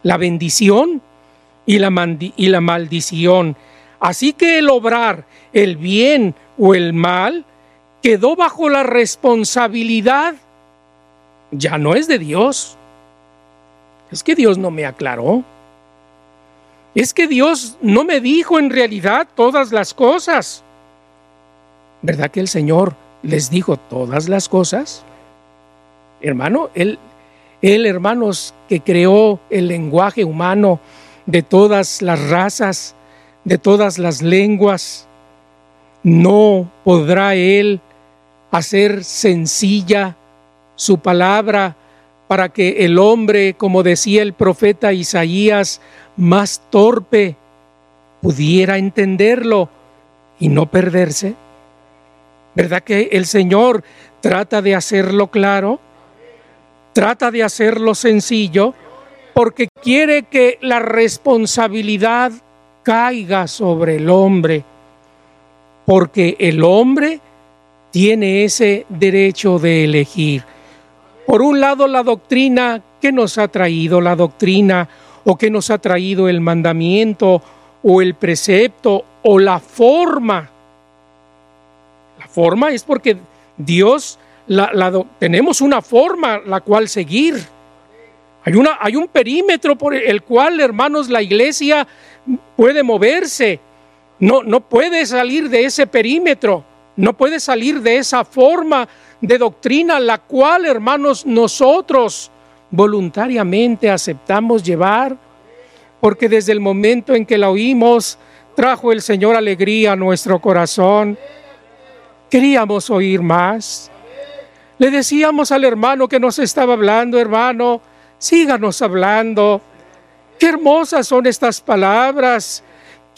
la bendición y la, y la maldición. Así que el obrar el bien o el mal quedó bajo la responsabilidad, ya no es de Dios, Es que Dios no me aclaró. Es que Dios no me dijo en realidad todas las cosas. ¿Verdad que el Señor les dijo todas las cosas? Hermano, Él, él hermanos, que creó el lenguaje humano de todas las razas, de todas las lenguas, no podrá Él hacer sencilla su palabra para que el hombre, como decía el profeta Isaías, más torpe, pudiera entenderlo y no perderse? ¿Verdad que el Señor trata de hacerlo claro? Trata de hacerlo sencillo porque quiere que la responsabilidad caiga sobre el hombre, porque el hombre tiene ese derecho de elegir. Por un lado, la doctrina, que nos ha traído la doctrina? ¿O que nos ha traído el mandamiento o el precepto o la forma? La forma es porque Dios, la, tenemos una forma la cual seguir. Hay, una, hay un perímetro por el cual, hermanos, la iglesia puede moverse. No, no puede salir de ese perímetro, no puede salir de esa forma de doctrina, la cual, hermanos, nosotros voluntariamente aceptamos llevar, porque desde el momento en que la oímos, trajo el Señor alegría a nuestro corazón. Queríamos oír más. Le decíamos al hermano que nos estaba hablando, hermano, síganos hablando. Qué hermosas son estas palabras.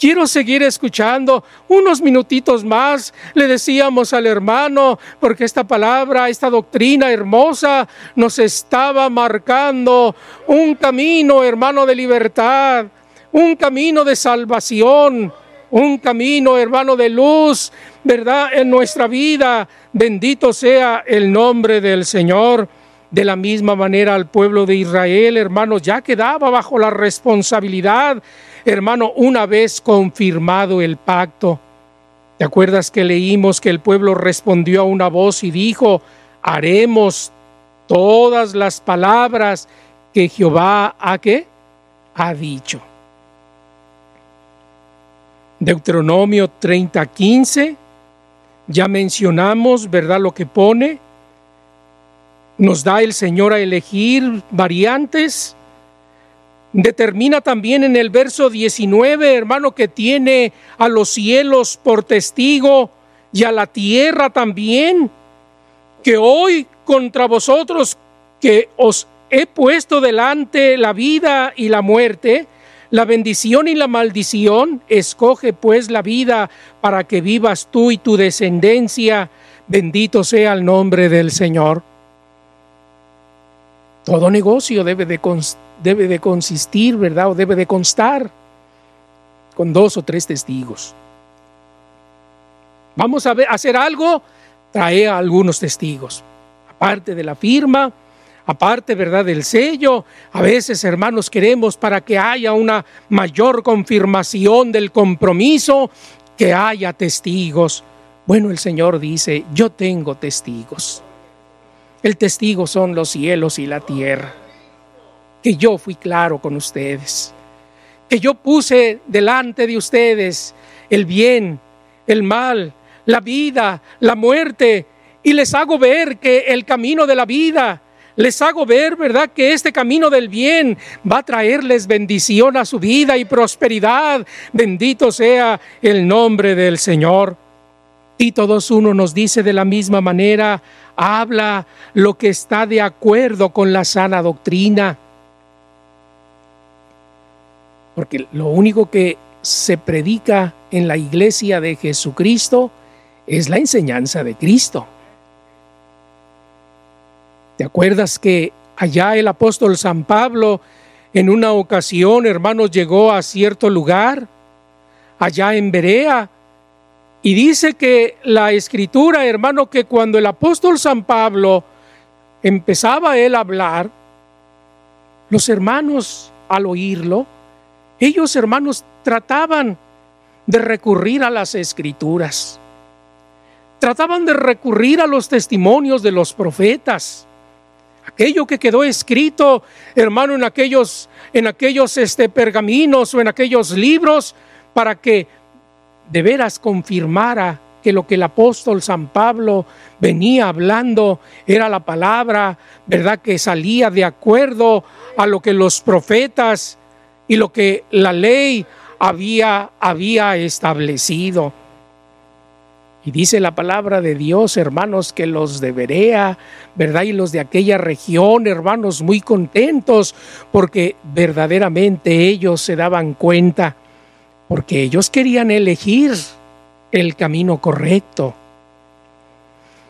Quiero seguir escuchando unos minutitos más. Le decíamos al hermano, porque esta palabra, esta doctrina hermosa nos estaba marcando un camino, hermano, de libertad, un camino de salvación, un camino, hermano, de luz, ¿verdad? En nuestra vida. Bendito sea el nombre del Señor. De la misma manera al pueblo de Israel, hermanos, ya quedaba bajo la responsabilidad, hermano, una vez confirmado el pacto. ¿Te acuerdas que leímos que el pueblo respondió a una voz y dijo, haremos todas las palabras que Jehová ha, ha dicho? Deuteronomio 30, 15, ya mencionamos, ¿verdad? Lo que pone, nos da el Señor a elegir variantes. Determina también en el verso 19, hermano, que tiene a los cielos por testigo y a la tierra también, que hoy contra vosotros que os he puesto delante la vida y la muerte, la bendición y la maldición, escoge pues la vida para que vivas tú y tu descendencia. Bendito sea el nombre del Señor. Todo negocio debe de, debe de consistir, ¿verdad? O debe de constar con dos o tres testigos. Vamos a, hacer algo, trae a algunos testigos. Aparte de la firma, aparte, ¿verdad?, del sello. A veces, hermanos, queremos para que haya una mayor confirmación del compromiso, que haya testigos. Bueno, el Señor dice, yo tengo testigos. El testigo son los cielos y la tierra. Que yo fui claro con ustedes. Que yo puse delante de ustedes el bien, el mal, la vida, la muerte. Y les hago ver que el camino de la vida, les hago ver, ¿verdad?, que este camino del bien va a traerles bendición a su vida y prosperidad. Bendito sea el nombre del Señor. Tito 2.1 nos dice de la misma manera, habla lo que está de acuerdo con la sana doctrina. Porque lo único que se predica en la iglesia de Jesucristo es la enseñanza de Cristo. ¿Te acuerdas que allá el apóstol San Pablo en una ocasión, hermanos, llegó a cierto lugar, allá en Berea, y dice que la escritura, hermano, que cuando el apóstol San Pablo empezaba él a hablar, los hermanos al oírlo, ellos hermanos trataban de recurrir a las escrituras, trataban de recurrir a los testimonios de los profetas, aquello que quedó escrito, hermano, en aquellos, en aquellos este, pergaminos o en aquellos libros, para que de veras confirmara que lo que el apóstol San Pablo venía hablando era la palabra, ¿verdad? Que salía de acuerdo a lo que los profetas y lo que la ley había, había establecido. Y dice la palabra de Dios, hermanos, que los de Berea, ¿verdad? Y los de aquella región, hermanos, muy contentos, porque verdaderamente ellos se daban cuenta, porque ellos querían elegir el camino correcto.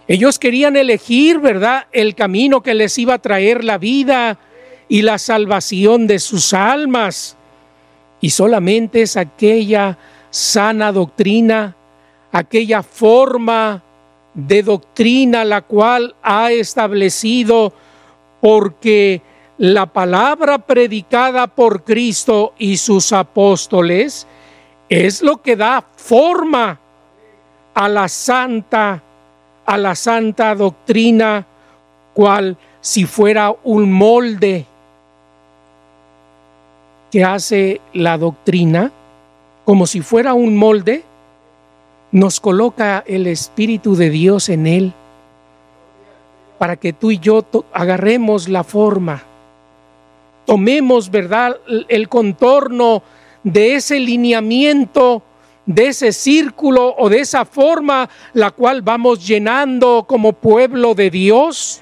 Ellos querían elegir, ¿verdad?, el camino que les iba a traer la vida y la salvación de sus almas. Y solamente es aquella sana doctrina, aquella forma de doctrina la cual ha establecido porque la palabra predicada por Cristo y sus apóstoles es lo que da forma a la santa, a la santa doctrina, cual si fuera un molde que hace la doctrina, como si fuera un molde, nos coloca el Espíritu de Dios en él, para que tú y yo agarremos la forma, tomemos, ¿verdad?, el contorno de ese lineamiento de ese círculo o de esa forma la cual vamos llenando como pueblo de Dios.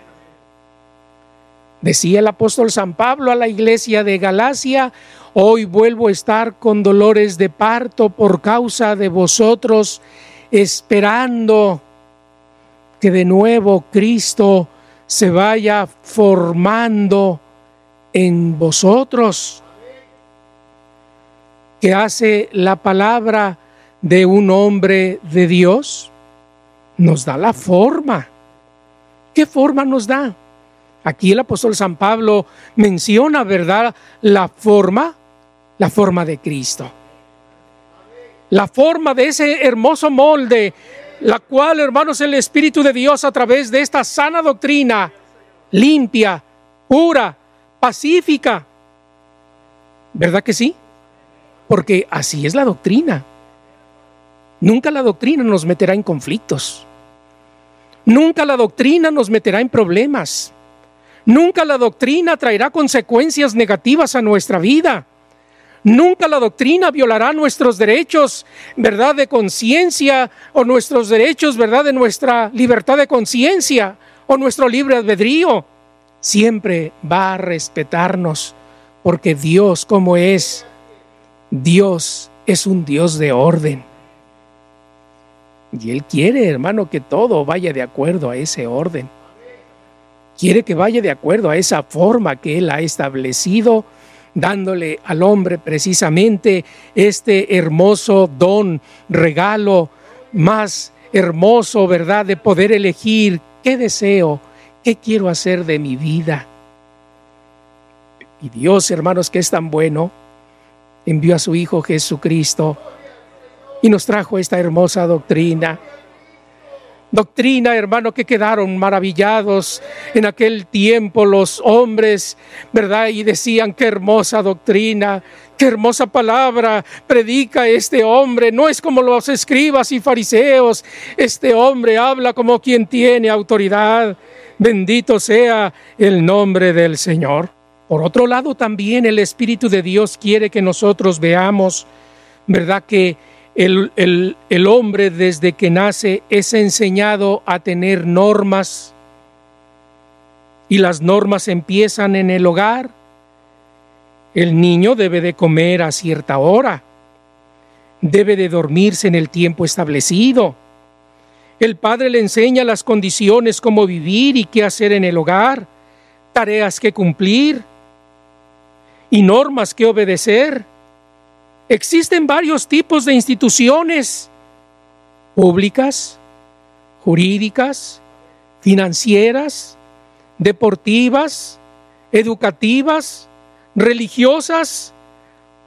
Decía el apóstol San Pablo a la iglesia de Galacia, hoy vuelvo a estar con dolores de parto por causa de vosotros, esperando que de nuevo Cristo se vaya formando en vosotros, que hace la palabra de un hombre de Dios, nos da la forma. ¿Qué forma nos da? Aquí el apóstol San Pablo menciona, ¿verdad? La forma, la forma de Cristo. La forma de ese hermoso molde, la cual, hermanos, el Espíritu de Dios a través de esta sana doctrina, limpia, pura, pacífica. ¿Verdad que sí? Porque así es la doctrina. Nunca la doctrina nos meterá en conflictos. Nunca la doctrina nos meterá en problemas. Nunca la doctrina traerá consecuencias negativas a nuestra vida. Nunca la doctrina violará nuestros derechos, verdad, de conciencia o nuestros derechos, verdad, de nuestra libertad de conciencia o nuestro libre albedrío. Siempre va a respetarnos porque Dios como es, Dios es un Dios de orden. Y Él quiere, hermano, que todo vaya de acuerdo a ese orden. Quiere que vaya de acuerdo a esa forma que Él ha establecido, dándole al hombre precisamente este hermoso don, regalo más hermoso, ¿verdad? De poder elegir qué deseo, qué quiero hacer de mi vida. Y Dios, hermanos, que es tan bueno, envió a su Hijo Jesucristo y nos trajo esta hermosa doctrina. Doctrina, hermano, que quedaron maravillados en aquel tiempo los hombres, ¿verdad? Y decían, qué hermosa doctrina, qué hermosa palabra predica este hombre. No es como los escribas y fariseos, este hombre habla como quien tiene autoridad. Bendito sea el nombre del Señor. Por otro lado, también el Espíritu de Dios quiere que nosotros veamos, ¿verdad? Que el, hombre desde que nace es enseñado a tener normas y las normas empiezan en el hogar. El niño debe de comer a cierta hora, debe de dormirse en el tiempo establecido. El padre le enseña las condiciones, cómo vivir y qué hacer en el hogar, tareas que cumplir y normas que obedecer. Existen varios tipos de instituciones públicas, jurídicas, financieras, deportivas, educativas, religiosas.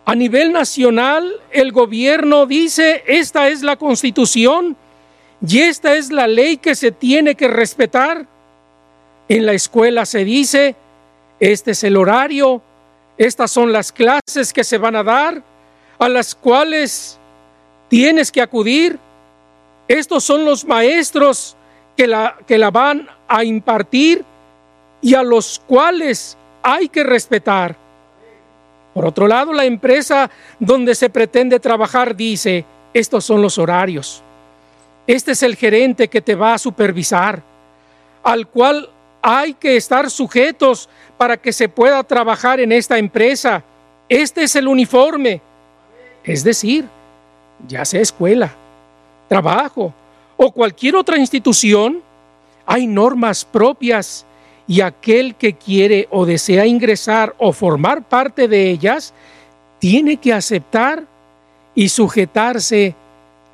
A nivel nacional, el gobierno dice, esta es la constitución y esta es la ley que se tiene que respetar. En la escuela se dice, este es el horario, estas son las clases que se van a dar, a las cuales tienes que acudir. Estos son los maestros que la, que la van a impartir y a los cuales hay que respetar. Por otro lado, la empresa donde se pretende trabajar dice, estos son los horarios. Este es el gerente que te va a supervisar, al cual hay que estar sujetos para que se pueda trabajar en esta empresa. Este es el uniforme. Es decir, ya sea escuela, trabajo o cualquier otra institución, hay normas propias y aquel que quiere o desea ingresar o formar parte de ellas, tiene que aceptar y sujetarse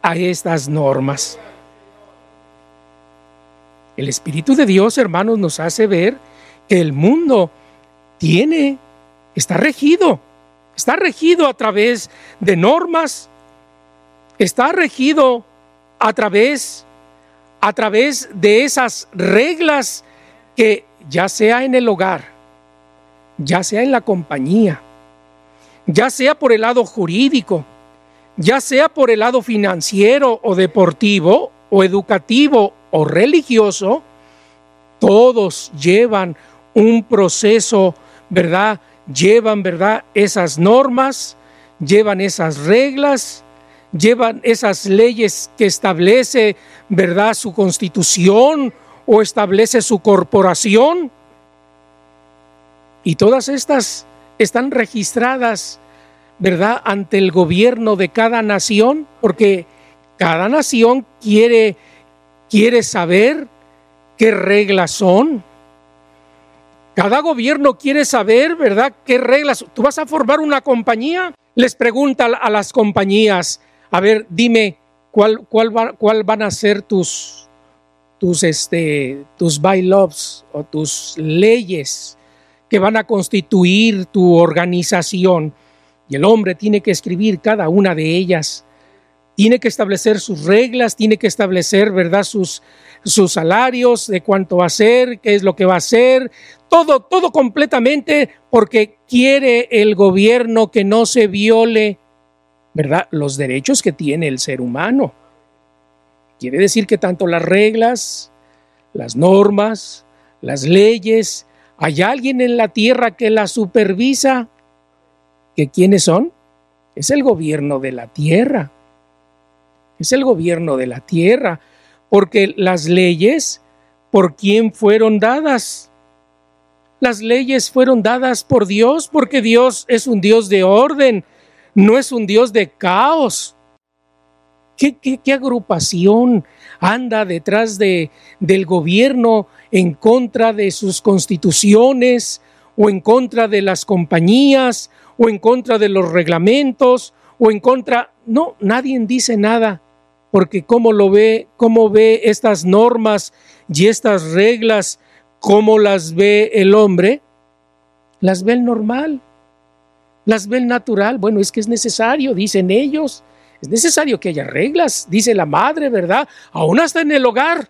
a estas normas. El Espíritu de Dios, hermanos, nos hace ver que el mundo tiene, está regido, está regido a través de normas, está regido a través, a través de esas reglas que ya sea en el hogar, ya sea en la compañía, ya sea por el lado jurídico, ya sea por el lado financiero o deportivo o educativo o religioso, todos llevan un proceso, ¿verdad? Llevan, ¿verdad? Esas normas, llevan esas reglas, llevan esas leyes que establece, ¿verdad? Su constitución o establece su corporación. Y todas estas están registradas, ¿verdad?, ante el gobierno de cada nación, porque cada nación quiere, quiere saber qué reglas son. Cada gobierno quiere saber, ¿verdad?, qué reglas. Tú vas a formar una compañía, les pregunta a las compañías, a ver, dime, ¿cuál, cuál, cuál van a ser tus, tus, este, tus bylaws o tus leyes que van a constituir tu organización. Y el hombre tiene que escribir cada una de ellas. Tiene que establecer sus reglas, tiene que establecer, ¿verdad?, sus, sus salarios, de cuánto va a ser, qué es lo que va a hacer, todo, todo completamente porque quiere el gobierno que no se viole, ¿verdad?, los derechos que tiene el ser humano. Quiere decir que tanto las reglas, las normas, las leyes, hay alguien en la tierra que las supervisa. ¿Que quiénes son? Es el gobierno de la tierra. Es el gobierno de la tierra. Porque las leyes, ¿por quién fueron dadas? Las leyes fueron dadas por Dios porque Dios es un Dios de orden, no es un Dios de caos. ¿Qué, agrupación anda detrás de, del gobierno en contra de sus constituciones o en contra de las compañías o en contra de los reglamentos o en contra... No, nadie dice nada porque cómo lo ve, cómo ve estas normas y estas reglas, cómo las ve el hombre, las ve el normal, las ve el natural. Bueno, es que es necesario, dicen ellos. Es necesario que haya reglas, dice la madre, ¿verdad? Aún hasta en el hogar.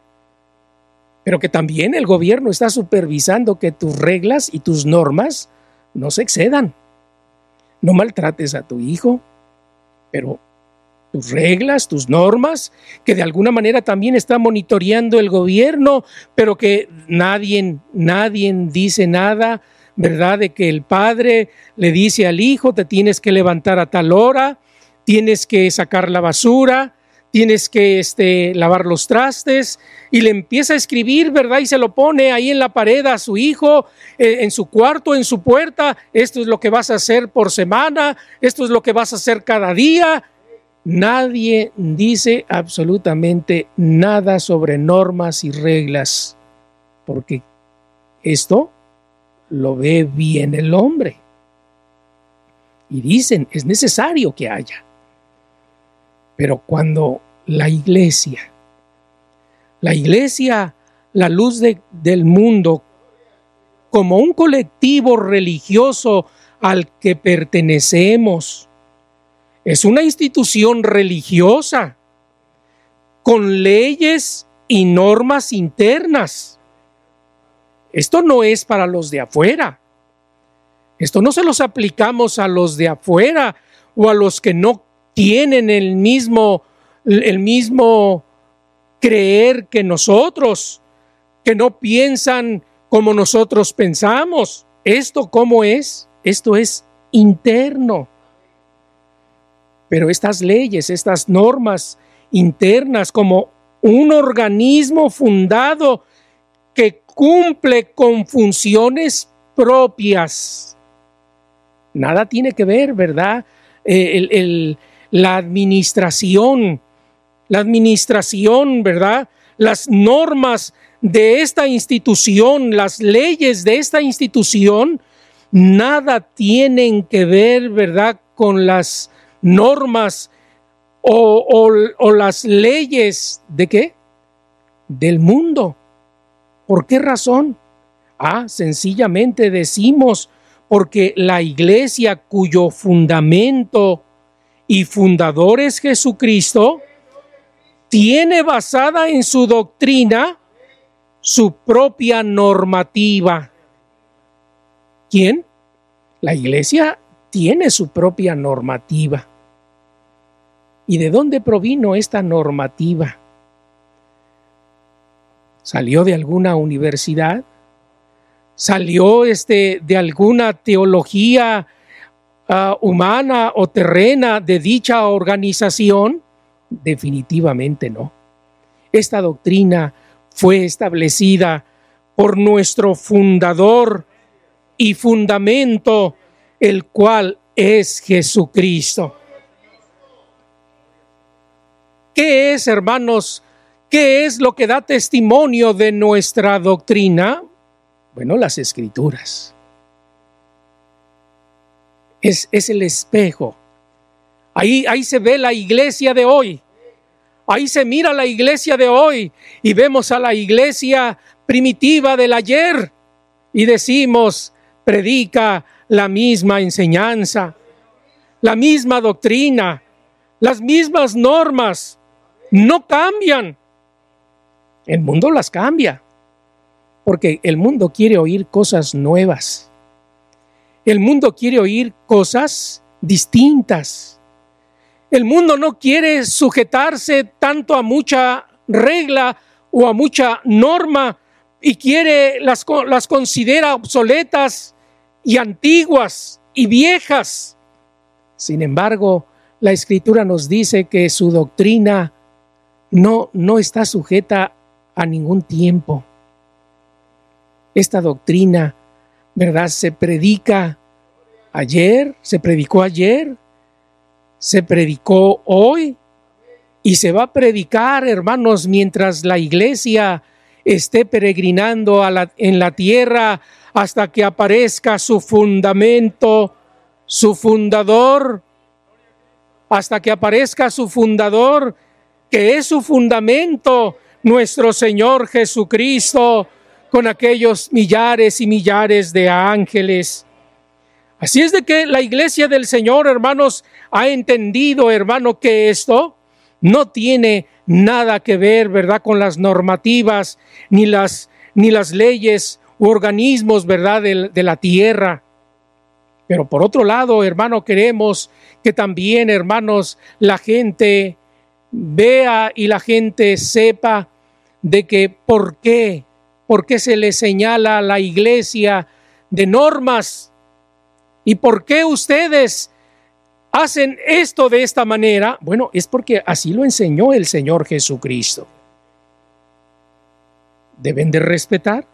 Pero que también el gobierno está supervisando que tus reglas y tus normas no se excedan. No maltrates a tu hijo, pero tus reglas, tus normas, que de alguna manera también está monitoreando el gobierno, pero que nadie, nadie dice nada, ¿verdad? De que el padre le dice al hijo, te tienes que levantar a tal hora, tienes que sacar la basura, tienes que este, lavar los trastes, y le empieza a escribir, ¿verdad? Y se lo pone ahí en la pared a su hijo, eh, en su cuarto, en su puerta, esto es lo que vas a hacer por semana, esto es lo que vas a hacer cada día. Nadie dice absolutamente nada sobre normas y reglas, porque esto lo ve bien el hombre. Y dicen, es necesario que haya. Pero cuando la iglesia, la iglesia, la luz del mundo, como un colectivo religioso al que pertenecemos, es una institución religiosa con leyes y normas internas. esto no es para los de afuera. Esto no se los aplicamos a los de afuera o a los que no tienen el mismo, el mismo creer que nosotros, que no piensan como nosotros pensamos. ¿Esto cómo es? Esto es interno. Pero estas leyes, estas normas internas como un organismo fundado que cumple con funciones propias. Nada tiene que ver, ¿verdad? Eh, la administración, la administración, ¿verdad? Las normas de esta institución, las leyes de esta institución, nada tienen que ver, ¿verdad?, con las normas o, las leyes de qué? Del mundo. ¿Por qué razón? Ah, sencillamente decimos porque la iglesia cuyo fundamento y fundador es Jesucristo, tiene basada en su doctrina su propia normativa. ¿Quién? La iglesia tiene su propia normativa. ¿Y de dónde provino esta normativa? ¿Salió de alguna universidad? ¿Salió este, de alguna teología ah, humana o terrena de dicha organización? Definitivamente no. Esta doctrina fue establecida por nuestro fundador y fundamento, el cual es Jesucristo. ¿Qué es, hermanos? ¿Qué es lo que da testimonio de nuestra doctrina? Bueno, las escrituras. Es, es el espejo. Ahí, ahí se ve la iglesia de hoy. Ahí se mira la iglesia de hoy y vemos a la iglesia primitiva del ayer y decimos, predica la misma enseñanza, la misma doctrina, las mismas normas, no cambian. El mundo las cambia, porque el mundo quiere oír cosas nuevas. El mundo quiere oír cosas distintas. El mundo no quiere sujetarse tanto a mucha regla o a mucha norma y quiere las, las considera obsoletas y antiguas y viejas. Sin embargo, la escritura nos dice que su doctrina no, no está sujeta a ningún tiempo. Esta doctrina, ¿verdad? Se predica ayer, se predicó ayer, se predicó hoy y se va a predicar, hermanos, mientras la iglesia esté peregrinando en la tierra hasta que aparezca su fundamento, su fundador, hasta que aparezca su fundador que es su fundamento, nuestro Señor Jesucristo, con aquellos millares y millares de ángeles. Así es de que la iglesia del Señor, hermanos, ha entendido, hermano, que esto no tiene nada que ver, ¿verdad?, con las normativas, ni las, ni las leyes u organismos, ¿verdad?, de, de la tierra. Pero por otro lado, hermano, queremos que también, hermanos, la gente vea y la gente sepa de que por qué, por qué se le señala a la iglesia de normas y por qué ustedes hacen esto de esta manera. Bueno, es porque así lo enseñó el Señor Jesucristo. Deben de respetar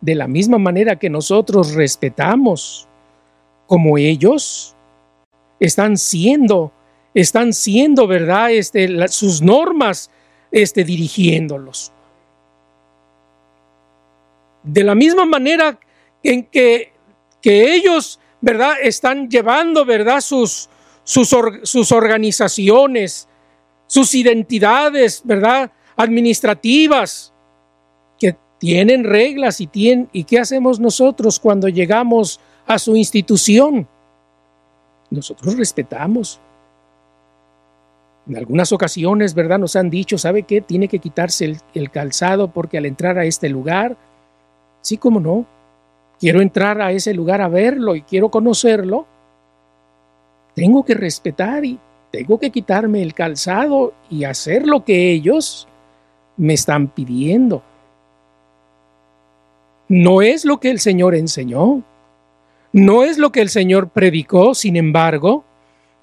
de la misma manera que nosotros respetamos, como ellos están siendo están siendo, ¿verdad? Este, sus normas este, dirigiéndolos. De la misma manera en que, ellos, ¿verdad? Están llevando, ¿verdad? Sus, sus, sus organizaciones, sus identidades, ¿verdad? Administrativas, que tienen reglas y tienen, ¿y qué hacemos nosotros cuando llegamos a su institución? Nosotros respetamos en algunas ocasiones, ¿verdad? Nos han dicho, ¿sabe qué? Tiene que quitarse el, calzado porque al entrar a este lugar Sí, como no. Quiero entrar a ese lugar a verlo y quiero conocerlo. Tengo que respetar y tengo que quitarme el calzado y hacer lo que ellos me están pidiendo. No es lo que el Señor enseñó, no es lo que el Señor predicó, sin embargo,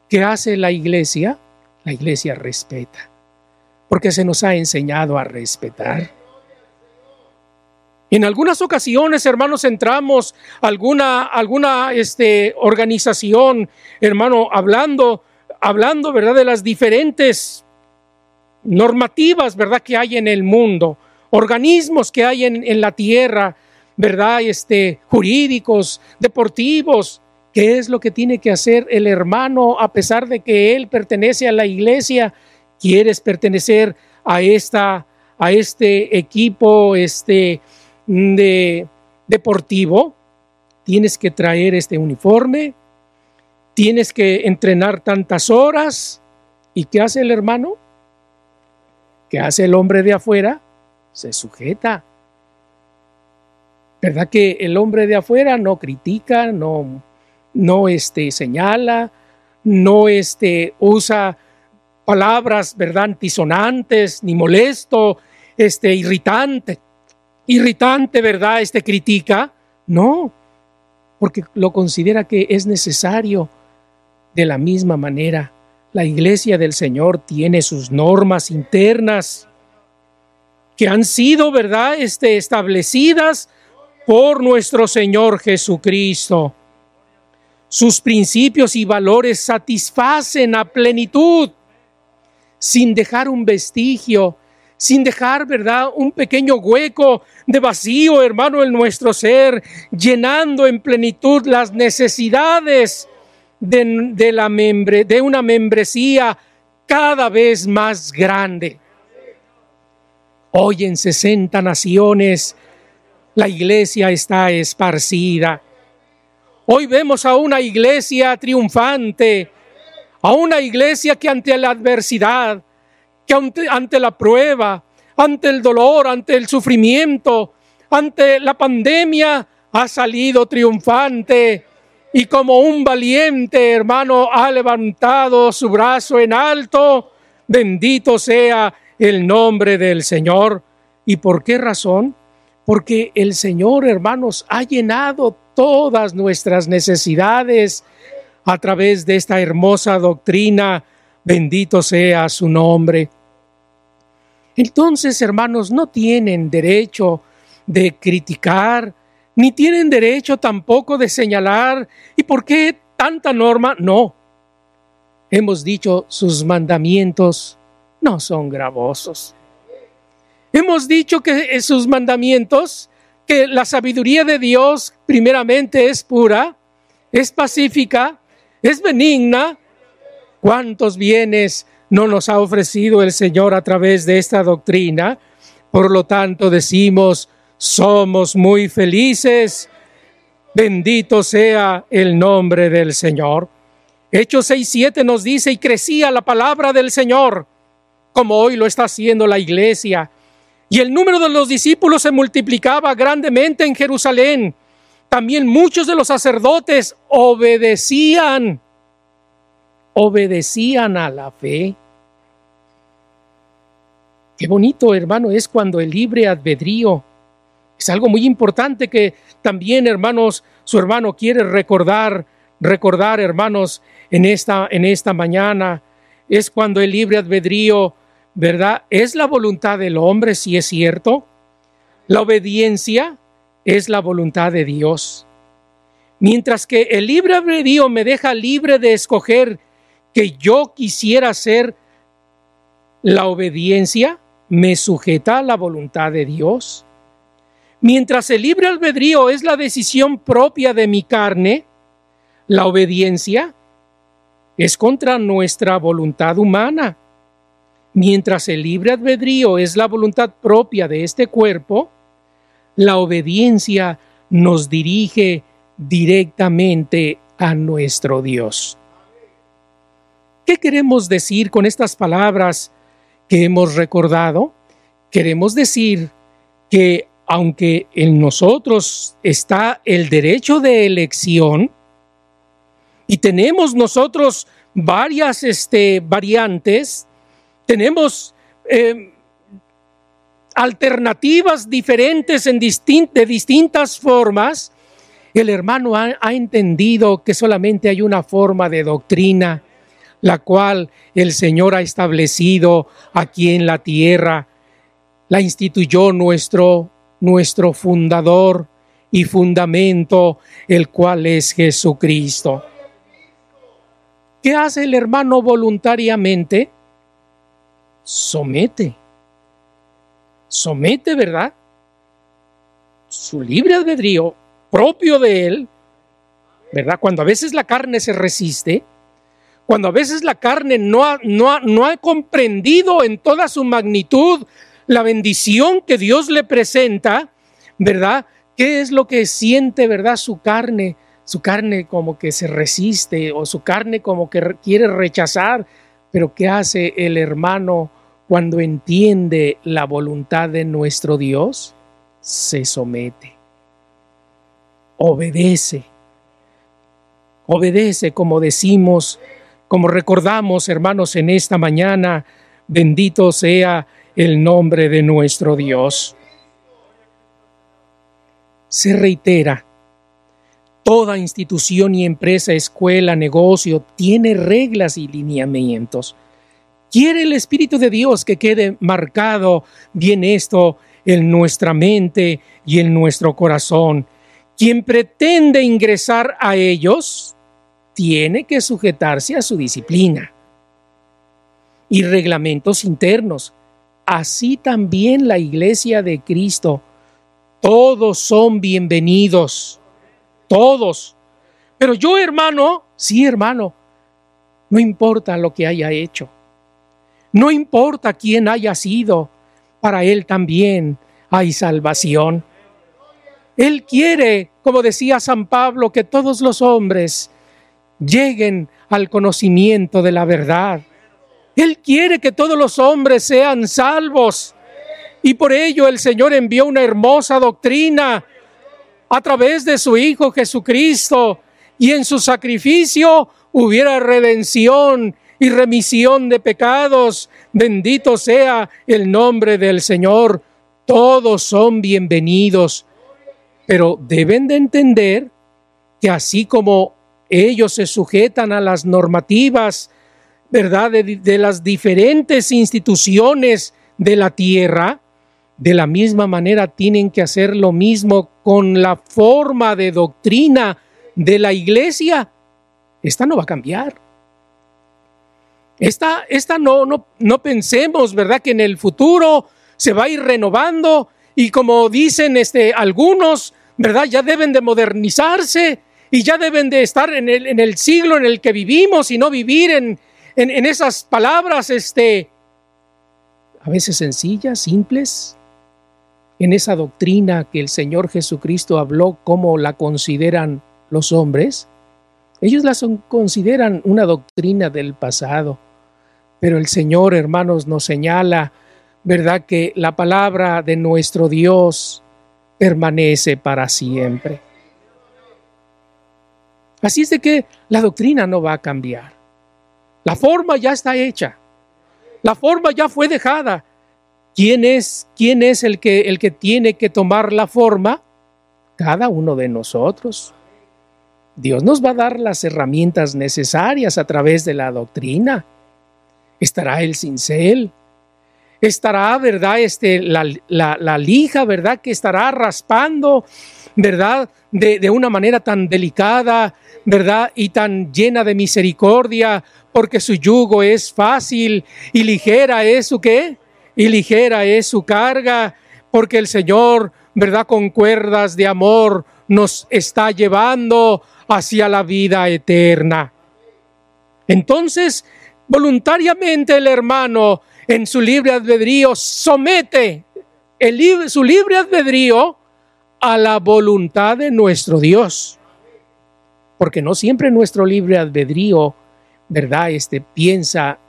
¿qué hace la iglesia? La iglesia respeta, porque se nos ha enseñado a respetar. En algunas ocasiones, hermanos, entramos alguna, alguna este, organización, hermano, hablando, hablando, ¿verdad?, de las diferentes normativas, ¿verdad?, que hay en el mundo, organismos que hay en, en la tierra, ¿verdad?, este, jurídicos, deportivos. ¿Qué es lo que tiene que hacer el hermano a pesar de que él pertenece a la iglesia? ¿Quieres pertenecer a, esta, a este equipo, este, de deportivo, tienes que traer este uniforme, tienes que entrenar tantas horas. ¿Y qué hace el hermano? ¿Qué hace el hombre de afuera? Se sujeta. ¿Verdad que el hombre de afuera no critica, no, no este, señala, no este, usa palabras, ¿verdad?, antisonantes, ni molesto, este, irritante irritante, ¿verdad? Este critica. No, porque lo considera que es necesario. De la misma manera, la iglesia del Señor tiene sus normas internas que han sido, ¿verdad?, este, establecidas por nuestro Señor Jesucristo. Sus principios y valores satisfacen a plenitud, sin dejar un vestigio sin dejar, ¿verdad?, un pequeño hueco de vacío, hermano, en nuestro ser, llenando en plenitud las necesidades de, la membre, de una membresía cada vez más grande. Hoy en 60 naciones la iglesia está esparcida. Hoy vemos a una iglesia triunfante, a una iglesia que ante la adversidad, que ante, la prueba, ante el dolor, ante el sufrimiento, ante la pandemia, ha salido triunfante y como un valiente hermano ha levantado su brazo en alto. Bendito sea el nombre del Señor. ¿Y por qué razón? Porque el Señor, hermanos, ha llenado todas nuestras necesidades a través de esta hermosa doctrina. Bendito sea su nombre. Entonces, hermanos, no tienen derecho de criticar, ni tienen derecho tampoco de señalar. ¿Y por qué tanta norma? No. Hemos dicho, sus mandamientos no son gravosos. Hemos dicho que sus mandamientos, que la sabiduría de Dios primeramente es pura, es pacífica, es benigna. ¿Cuántos bienes no nos ha ofrecido el Señor a través de esta doctrina. Por lo tanto, decimos, somos muy felices. Bendito sea el nombre del Señor. Hechos 6.7 nos dice, y crecía la palabra del Señor, como hoy lo está haciendo la iglesia. Y el número de los discípulos se multiplicaba grandemente en Jerusalén. También muchos de los sacerdotes obedecían obedecían a la fe. Qué bonito, hermano, es cuando el libre albedrío es algo muy importante que también, hermanos, su hermano quiere recordar, recordar, hermanos, en esta, en esta mañana. Es cuando el libre albedrío, ¿verdad? Es la voluntad del hombre, si es cierto. La obediencia es la voluntad de Dios. Mientras que el libre albedrío me deja libre de escoger que yo quisiera hacer la obediencia me sujeta a la voluntad de Dios. Mientras el libre albedrío es la decisión propia de mi carne, la obediencia es contra nuestra voluntad humana. Mientras el libre albedrío es la voluntad propia de este cuerpo, la obediencia nos dirige directamente a nuestro Dios. ¿Qué queremos decir con estas palabras que hemos recordado? Queremos decir que aunque en nosotros está el derecho de elección y tenemos nosotros varias este, variantes, tenemos eh, alternativas diferentes en de distintas formas, el hermano ha, entendido que solamente hay una forma de doctrina, la cual el Señor ha establecido aquí en la tierra, la instituyó nuestro, nuestro fundador y fundamento, el cual es Jesucristo. ¿Qué hace el hermano voluntariamente? Somete somete, ¿verdad? Su libre albedrío propio de él, ¿verdad? Cuando a veces la carne se resiste, cuando a veces la carne no ha, no ha comprendido en toda su magnitud la bendición que Dios le presenta, ¿verdad? ¿Qué es lo que siente, verdad? Su carne, su carne como que se resiste o su carne como que quiere rechazar, pero ¿qué hace el hermano cuando entiende la voluntad de nuestro Dios, se somete, obedece, obedece como decimos, como recordamos hermanos en esta mañana, bendito sea el nombre de nuestro Dios. Se reitera, toda institución y empresa, escuela, negocio tiene reglas y lineamientos Quiere el Espíritu de Dios que quede marcado bien esto en nuestra mente y en nuestro corazón. Quien pretende ingresar a ellos tiene que sujetarse a su disciplina y reglamentos internos. Así también la iglesia de Cristo. Todos son bienvenidos. Todos. Pero yo, hermano, sí, hermano, no importa lo que haya hecho. No importa quién haya sido, para Él también hay salvación. Él quiere, como decía San Pablo, que todos los hombres lleguen al conocimiento de la verdad. Él quiere que todos los hombres sean salvos. Y por ello el Señor envió una hermosa doctrina a través de su Hijo Jesucristo. Y en su sacrificio hubiera redención y remisión de pecados. Bendito sea el nombre del Señor. Todos son bienvenidos, pero deben de entender que así como ellos se sujetan a las normativas, ¿verdad?, de, las diferentes instituciones de la tierra, de la misma manera tienen que hacer lo mismo con la forma de doctrina de la iglesia. Esta no va a cambiar. Esta, esta no, no, no pensemos, ¿verdad? Que en el futuro se va a ir renovando y como dicen este, algunos, ¿verdad? Ya deben de modernizarse y ya deben de estar en el, en el siglo en el que vivimos y no vivir en, en, en esas palabras, este, a veces sencillas, simples, en esa doctrina que el Señor Jesucristo habló, como la consideran los hombres. Ellos la consideran una doctrina del pasado. Pero el Señor, hermanos, nos señala, ¿verdad? Que la palabra de nuestro Dios permanece para siempre. Así es de que la doctrina no va a cambiar. La forma ya está hecha. La forma ya fue dejada. ¿Quién es, quién es el, que, el que tiene que tomar la forma? Cada uno de nosotros. Dios nos va a dar las herramientas necesarias a través de la doctrina estará el cincel, estará, ¿verdad? Este, la, la, lija, ¿verdad? Que estará raspando, ¿verdad? De, de, una manera tan delicada, ¿verdad? Y tan llena de misericordia, porque su yugo es fácil y ligera es su qué? Y ligera es su carga, porque el Señor, ¿verdad? Con cuerdas de amor nos está llevando hacia la vida eterna. Entonces, voluntariamente el hermano en su libre albedrío somete su libre albedrío a la voluntad de nuestro Dios. Porque no siempre nuestro libre albedrío, ¿verdad? Este piensa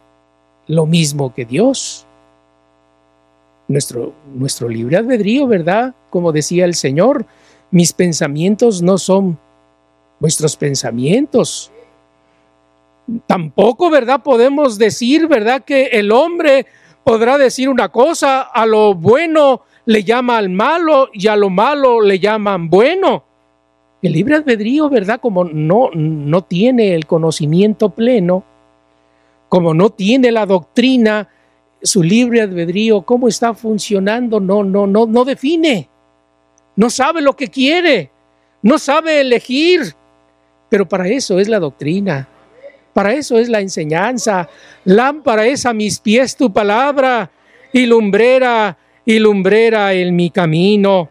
lo mismo que Dios. Nuestro, nuestro libre albedrío, ¿verdad? Como decía el Señor, mis pensamientos no son vuestros pensamientos. Tampoco, ¿verdad? Podemos decir, ¿verdad? Que el hombre podrá decir una cosa, a lo bueno le llama al malo y a lo malo le llaman bueno. El libre albedrío, ¿verdad? Como no, no tiene el conocimiento pleno, como no tiene la doctrina, su libre albedrío, cómo está funcionando, no, no, no, no define. No sabe lo que quiere, no sabe elegir. Pero para eso es la doctrina, para eso es la enseñanza. Lámpara es a mis pies tu palabra y lumbrera y lumbrera en mi camino.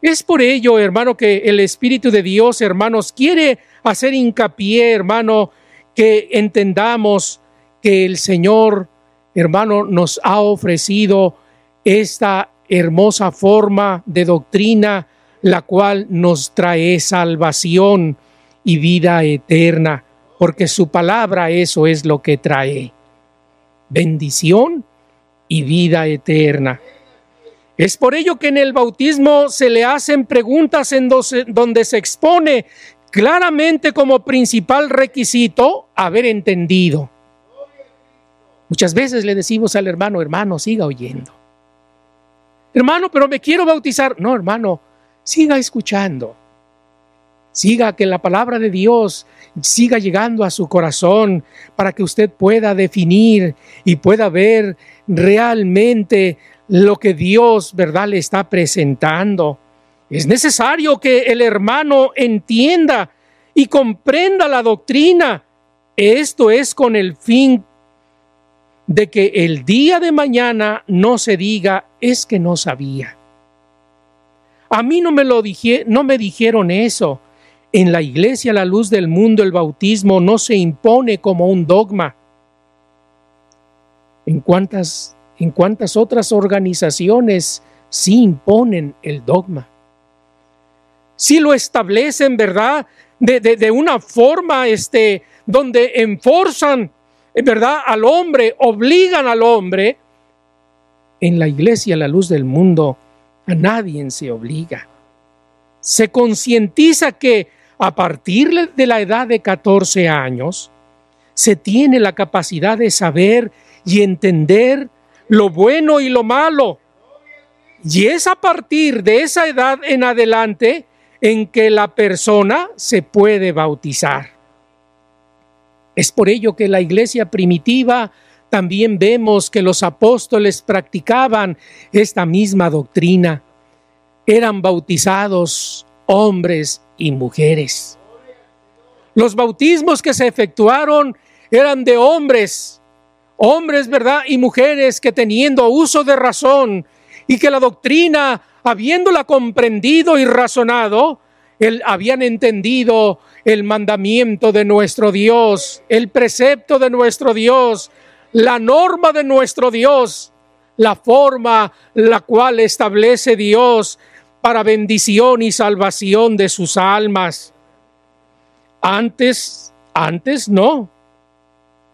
Es por ello, hermano, que el Espíritu de Dios, hermanos, quiere hacer hincapié, hermano, que entendamos que el Señor, hermano, nos ha ofrecido esta hermosa forma de doctrina, la cual nos trae salvación y vida eterna, porque su palabra eso es lo que trae. Bendición y vida eterna. Es por ello que en el bautismo se le hacen preguntas en donde se expone claramente como principal requisito haber entendido. Muchas veces le decimos al hermano, hermano, siga oyendo. Hermano, pero me quiero bautizar. No, hermano, siga escuchando. Siga que la palabra de Dios siga llegando a su corazón para que usted pueda definir y pueda ver realmente lo que Dios, ¿verdad?, le está presentando. Es necesario que el hermano entienda y comprenda la doctrina. Esto es con el fin de que el día de mañana no se diga es que no sabía. A mí no me lo no me dijeron eso. En la iglesia la luz del mundo el bautismo no se impone como un dogma. En cuántas en cuántas otras organizaciones sí imponen el dogma. Sí lo establecen, ¿verdad? De, de una forma este, donde enforzan ¿verdad? Al hombre, obligan al hombre. En la iglesia, la luz del mundo, a nadie se obliga. Se concientiza que a partir de la edad de 14 años, se tiene la capacidad de saber y entender lo bueno y lo malo. Y es a partir de esa edad en adelante en que la persona se puede bautizar. Es por ello que la iglesia primitiva también vemos que los apóstoles practicaban esta misma doctrina. Eran bautizados hombres y mujeres. Los bautismos que se efectuaron eran de hombres, hombres, ¿verdad? Y mujeres que teniendo uso de razón y que la doctrina, habiéndola comprendido y razonado, habían entendido el mandamiento de nuestro Dios, el precepto de nuestro Dios, la norma de nuestro Dios, la forma la cual establece Dios para bendición y salvación de sus almas. Antes, antes no.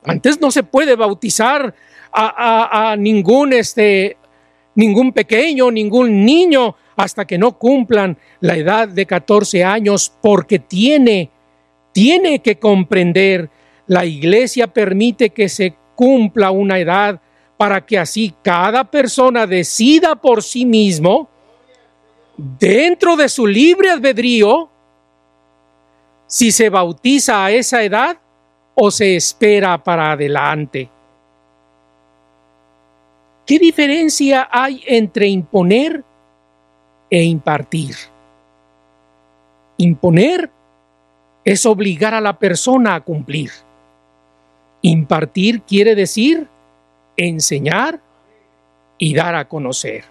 Antes no se puede bautizar a, a ningún, este, ningún pequeño, ningún niño hasta que no cumplan la edad de 14 años porque tiene tiene que comprender, la iglesia permite que se cumpla una edad para que así cada persona decida por sí mismo, dentro de su libre albedrío, si se bautiza a esa edad o se espera para adelante. ¿Qué diferencia hay entre imponer e impartir? Imponer es obligar a la persona a cumplir. Impartir quiere decir enseñar y dar a conocer.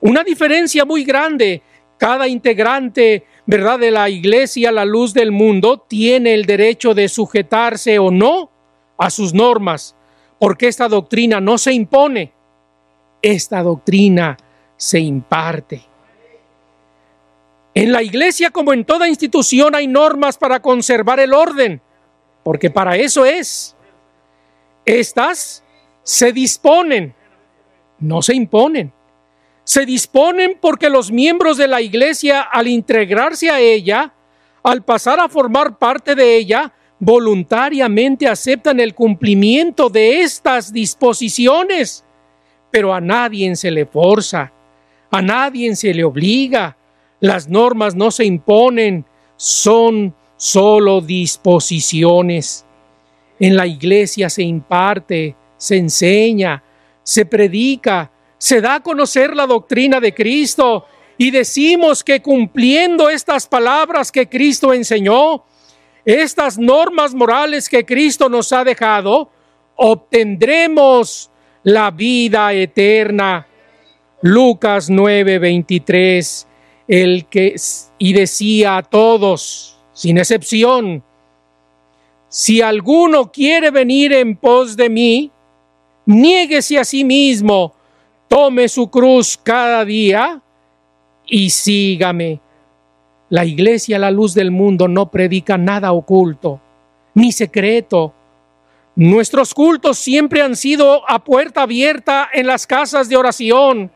Una diferencia muy grande. Cada integrante, ¿verdad?, de la iglesia, la luz del mundo, tiene el derecho de sujetarse o no a sus normas, porque esta doctrina no se impone, esta doctrina se imparte. En la iglesia, como en toda institución, hay normas para conservar el orden, porque para eso es. Estas se disponen no se imponen. Se disponen porque los miembros de la iglesia, al integrarse a ella, al pasar a formar parte de ella, voluntariamente aceptan el cumplimiento de estas disposiciones, pero a nadie se le forza, a nadie se le obliga, las normas no se imponen, son solo disposiciones. En la iglesia se imparte, se enseña, se predica, se da a conocer la doctrina de Cristo y decimos que cumpliendo estas palabras que Cristo enseñó, estas normas morales que Cristo nos ha dejado, obtendremos la vida eterna. Lucas 9:23, el que y decía a todos, sin excepción, si alguno quiere venir en pos de mí, niéguese a sí mismo, tome su cruz cada día y sígame. La iglesia, la luz del mundo, no predica nada oculto ni secreto. Nuestros cultos siempre han sido a puerta abierta en las casas de oración.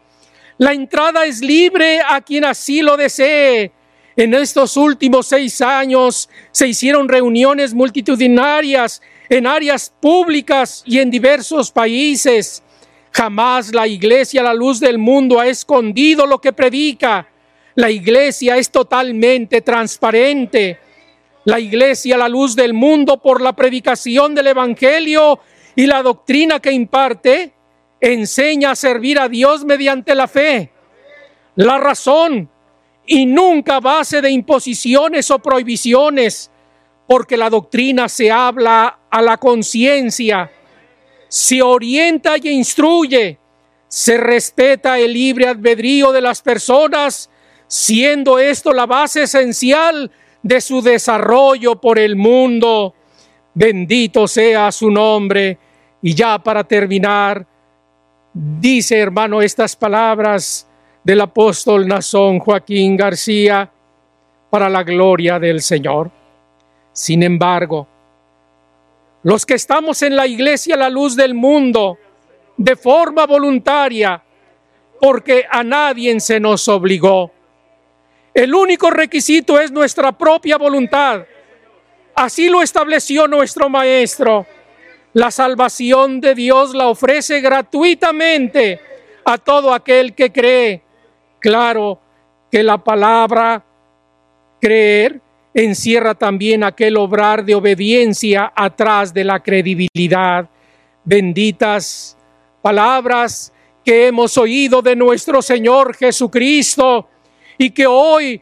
La entrada es libre a quien así lo desee. En estos últimos seis años se hicieron reuniones multitudinarias en áreas públicas y en diversos países. Jamás la iglesia, la luz del mundo, ha escondido lo que predica. La iglesia es totalmente transparente. La iglesia, la luz del mundo, por la predicación del Evangelio y la doctrina que imparte, enseña a servir a Dios mediante la fe, la razón y nunca base de imposiciones o prohibiciones, porque la doctrina se habla a la conciencia, se orienta y instruye, se respeta el libre albedrío de las personas, siendo esto la base esencial de su desarrollo por el mundo. Bendito sea su nombre. Y ya para terminar, dice hermano estas palabras del apóstol Nazón Joaquín García para la gloria del Señor. Sin embargo, los que estamos en la iglesia la luz del mundo, de forma voluntaria, porque a nadie se nos obligó. El único requisito es nuestra propia voluntad. Así lo estableció nuestro Maestro. La salvación de Dios la ofrece gratuitamente a todo aquel que cree. Claro que la palabra creer encierra también aquel obrar de obediencia atrás de la credibilidad. Benditas palabras que hemos oído de nuestro Señor Jesucristo y que hoy,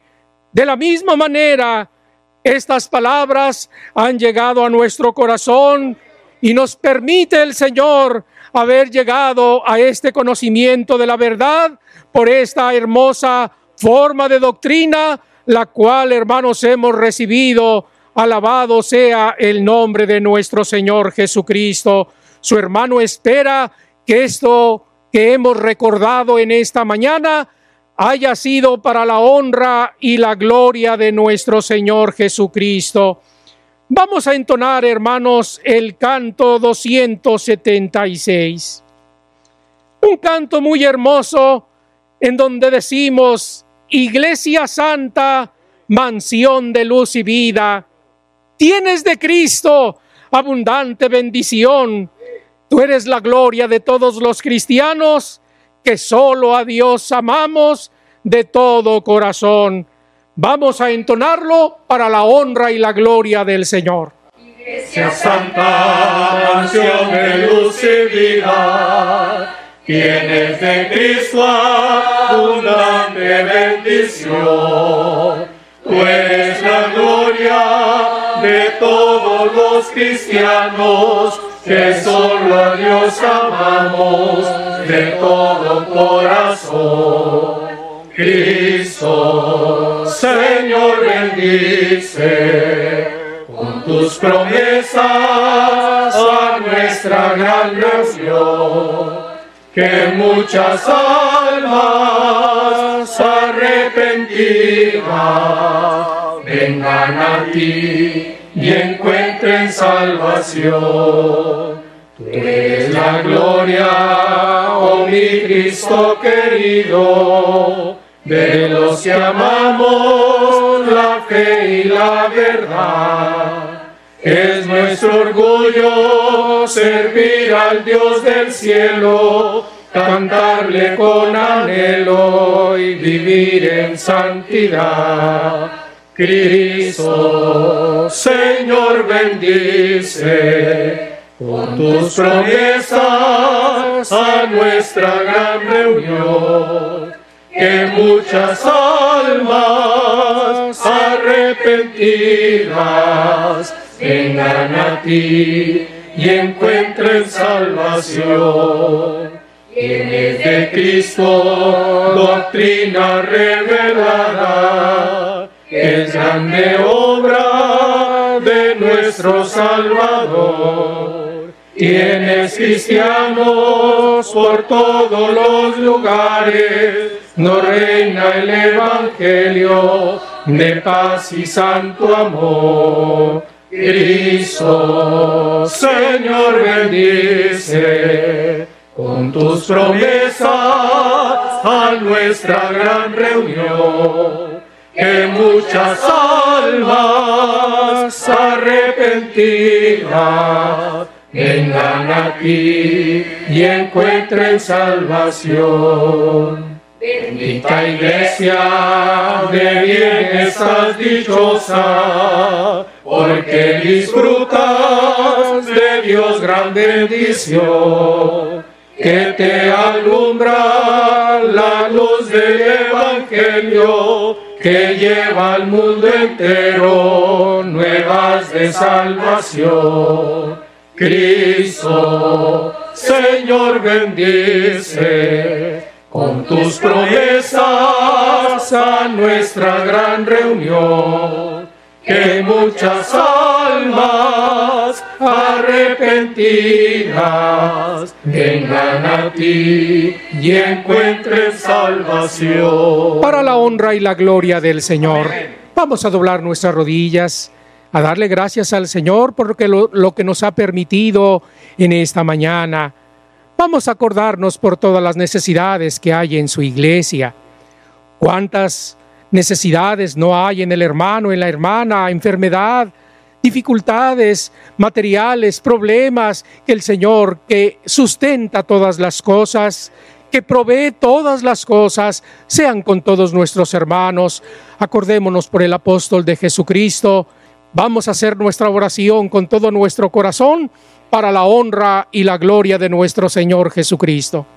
de la misma manera, estas palabras han llegado a nuestro corazón y nos permite el Señor haber llegado a este conocimiento de la verdad por esta hermosa forma de doctrina, la cual, hermanos, hemos recibido. Alabado sea el nombre de nuestro Señor Jesucristo. Su hermano espera que esto que hemos recordado en esta mañana haya sido para la honra y la gloria de nuestro Señor Jesucristo. Vamos a entonar, hermanos, el canto 276. Un canto muy hermoso en donde decimos, Iglesia Santa, mansión de luz y vida, tienes de Cristo abundante bendición. Tú eres la gloria de todos los cristianos que solo a Dios amamos de todo corazón. Vamos a entonarlo para la honra y la gloria del Señor. Iglesia Santa, mansión de luz y vida, tienes de Cristo abundante bendición. Tú eres la gloria de todos los cristianos que solo a Dios amamos de todo corazón. Cristo, Señor, bendice con tus promesas a nuestra gran nación, que muchas almas arrepentidas vengan a ti y encuentren salvación. Tú eres la gloria, oh mi Cristo querido, de los que amamos la fe y la verdad. Es nuestro orgullo servir al Dios del cielo, cantarle con anhelo y vivir en santidad. Cristo, Señor, bendice con tus promesas a nuestra gran reunión, que muchas almas arrepentidas vengan a ti y encuentren salvación. Quienes de Cristo doctrina revelada, es grande obra de nuestro Salvador. Tienes cristianos por todos los lugares, no reina el Evangelio de paz y santo amor. Cristo, Señor, bendice con tus promesas a nuestra gran reunión, que muchas almas arrepentidas vengan aquí y encuentren salvación. Bendita iglesia, de bien estás dichosa, porque disfrutas de Dios gran bendición, que te alumbra la luz del Evangelio, que lleva al mundo entero nuevas de salvación. Cristo, Señor, bendice con tus promesas a nuestra gran reunión, que muchas almas arrepentidas vengan a ti y encuentren salvación. Para la honra y la gloria del Señor, vamos a doblar nuestras rodillas a darle gracias al Señor por lo, lo que nos ha permitido en esta mañana. Vamos a acordarnos por todas las necesidades que hay en su iglesia. ¿Cuántas necesidades no hay en el hermano, en la hermana, enfermedad, dificultades materiales, problemas, que el Señor que sustenta todas las cosas, que provee todas las cosas, sean con todos nuestros hermanos. Acordémonos por el apóstol de Jesucristo, Vamos a hacer nuestra oración con todo nuestro corazón para la honra y la gloria de nuestro Señor Jesucristo.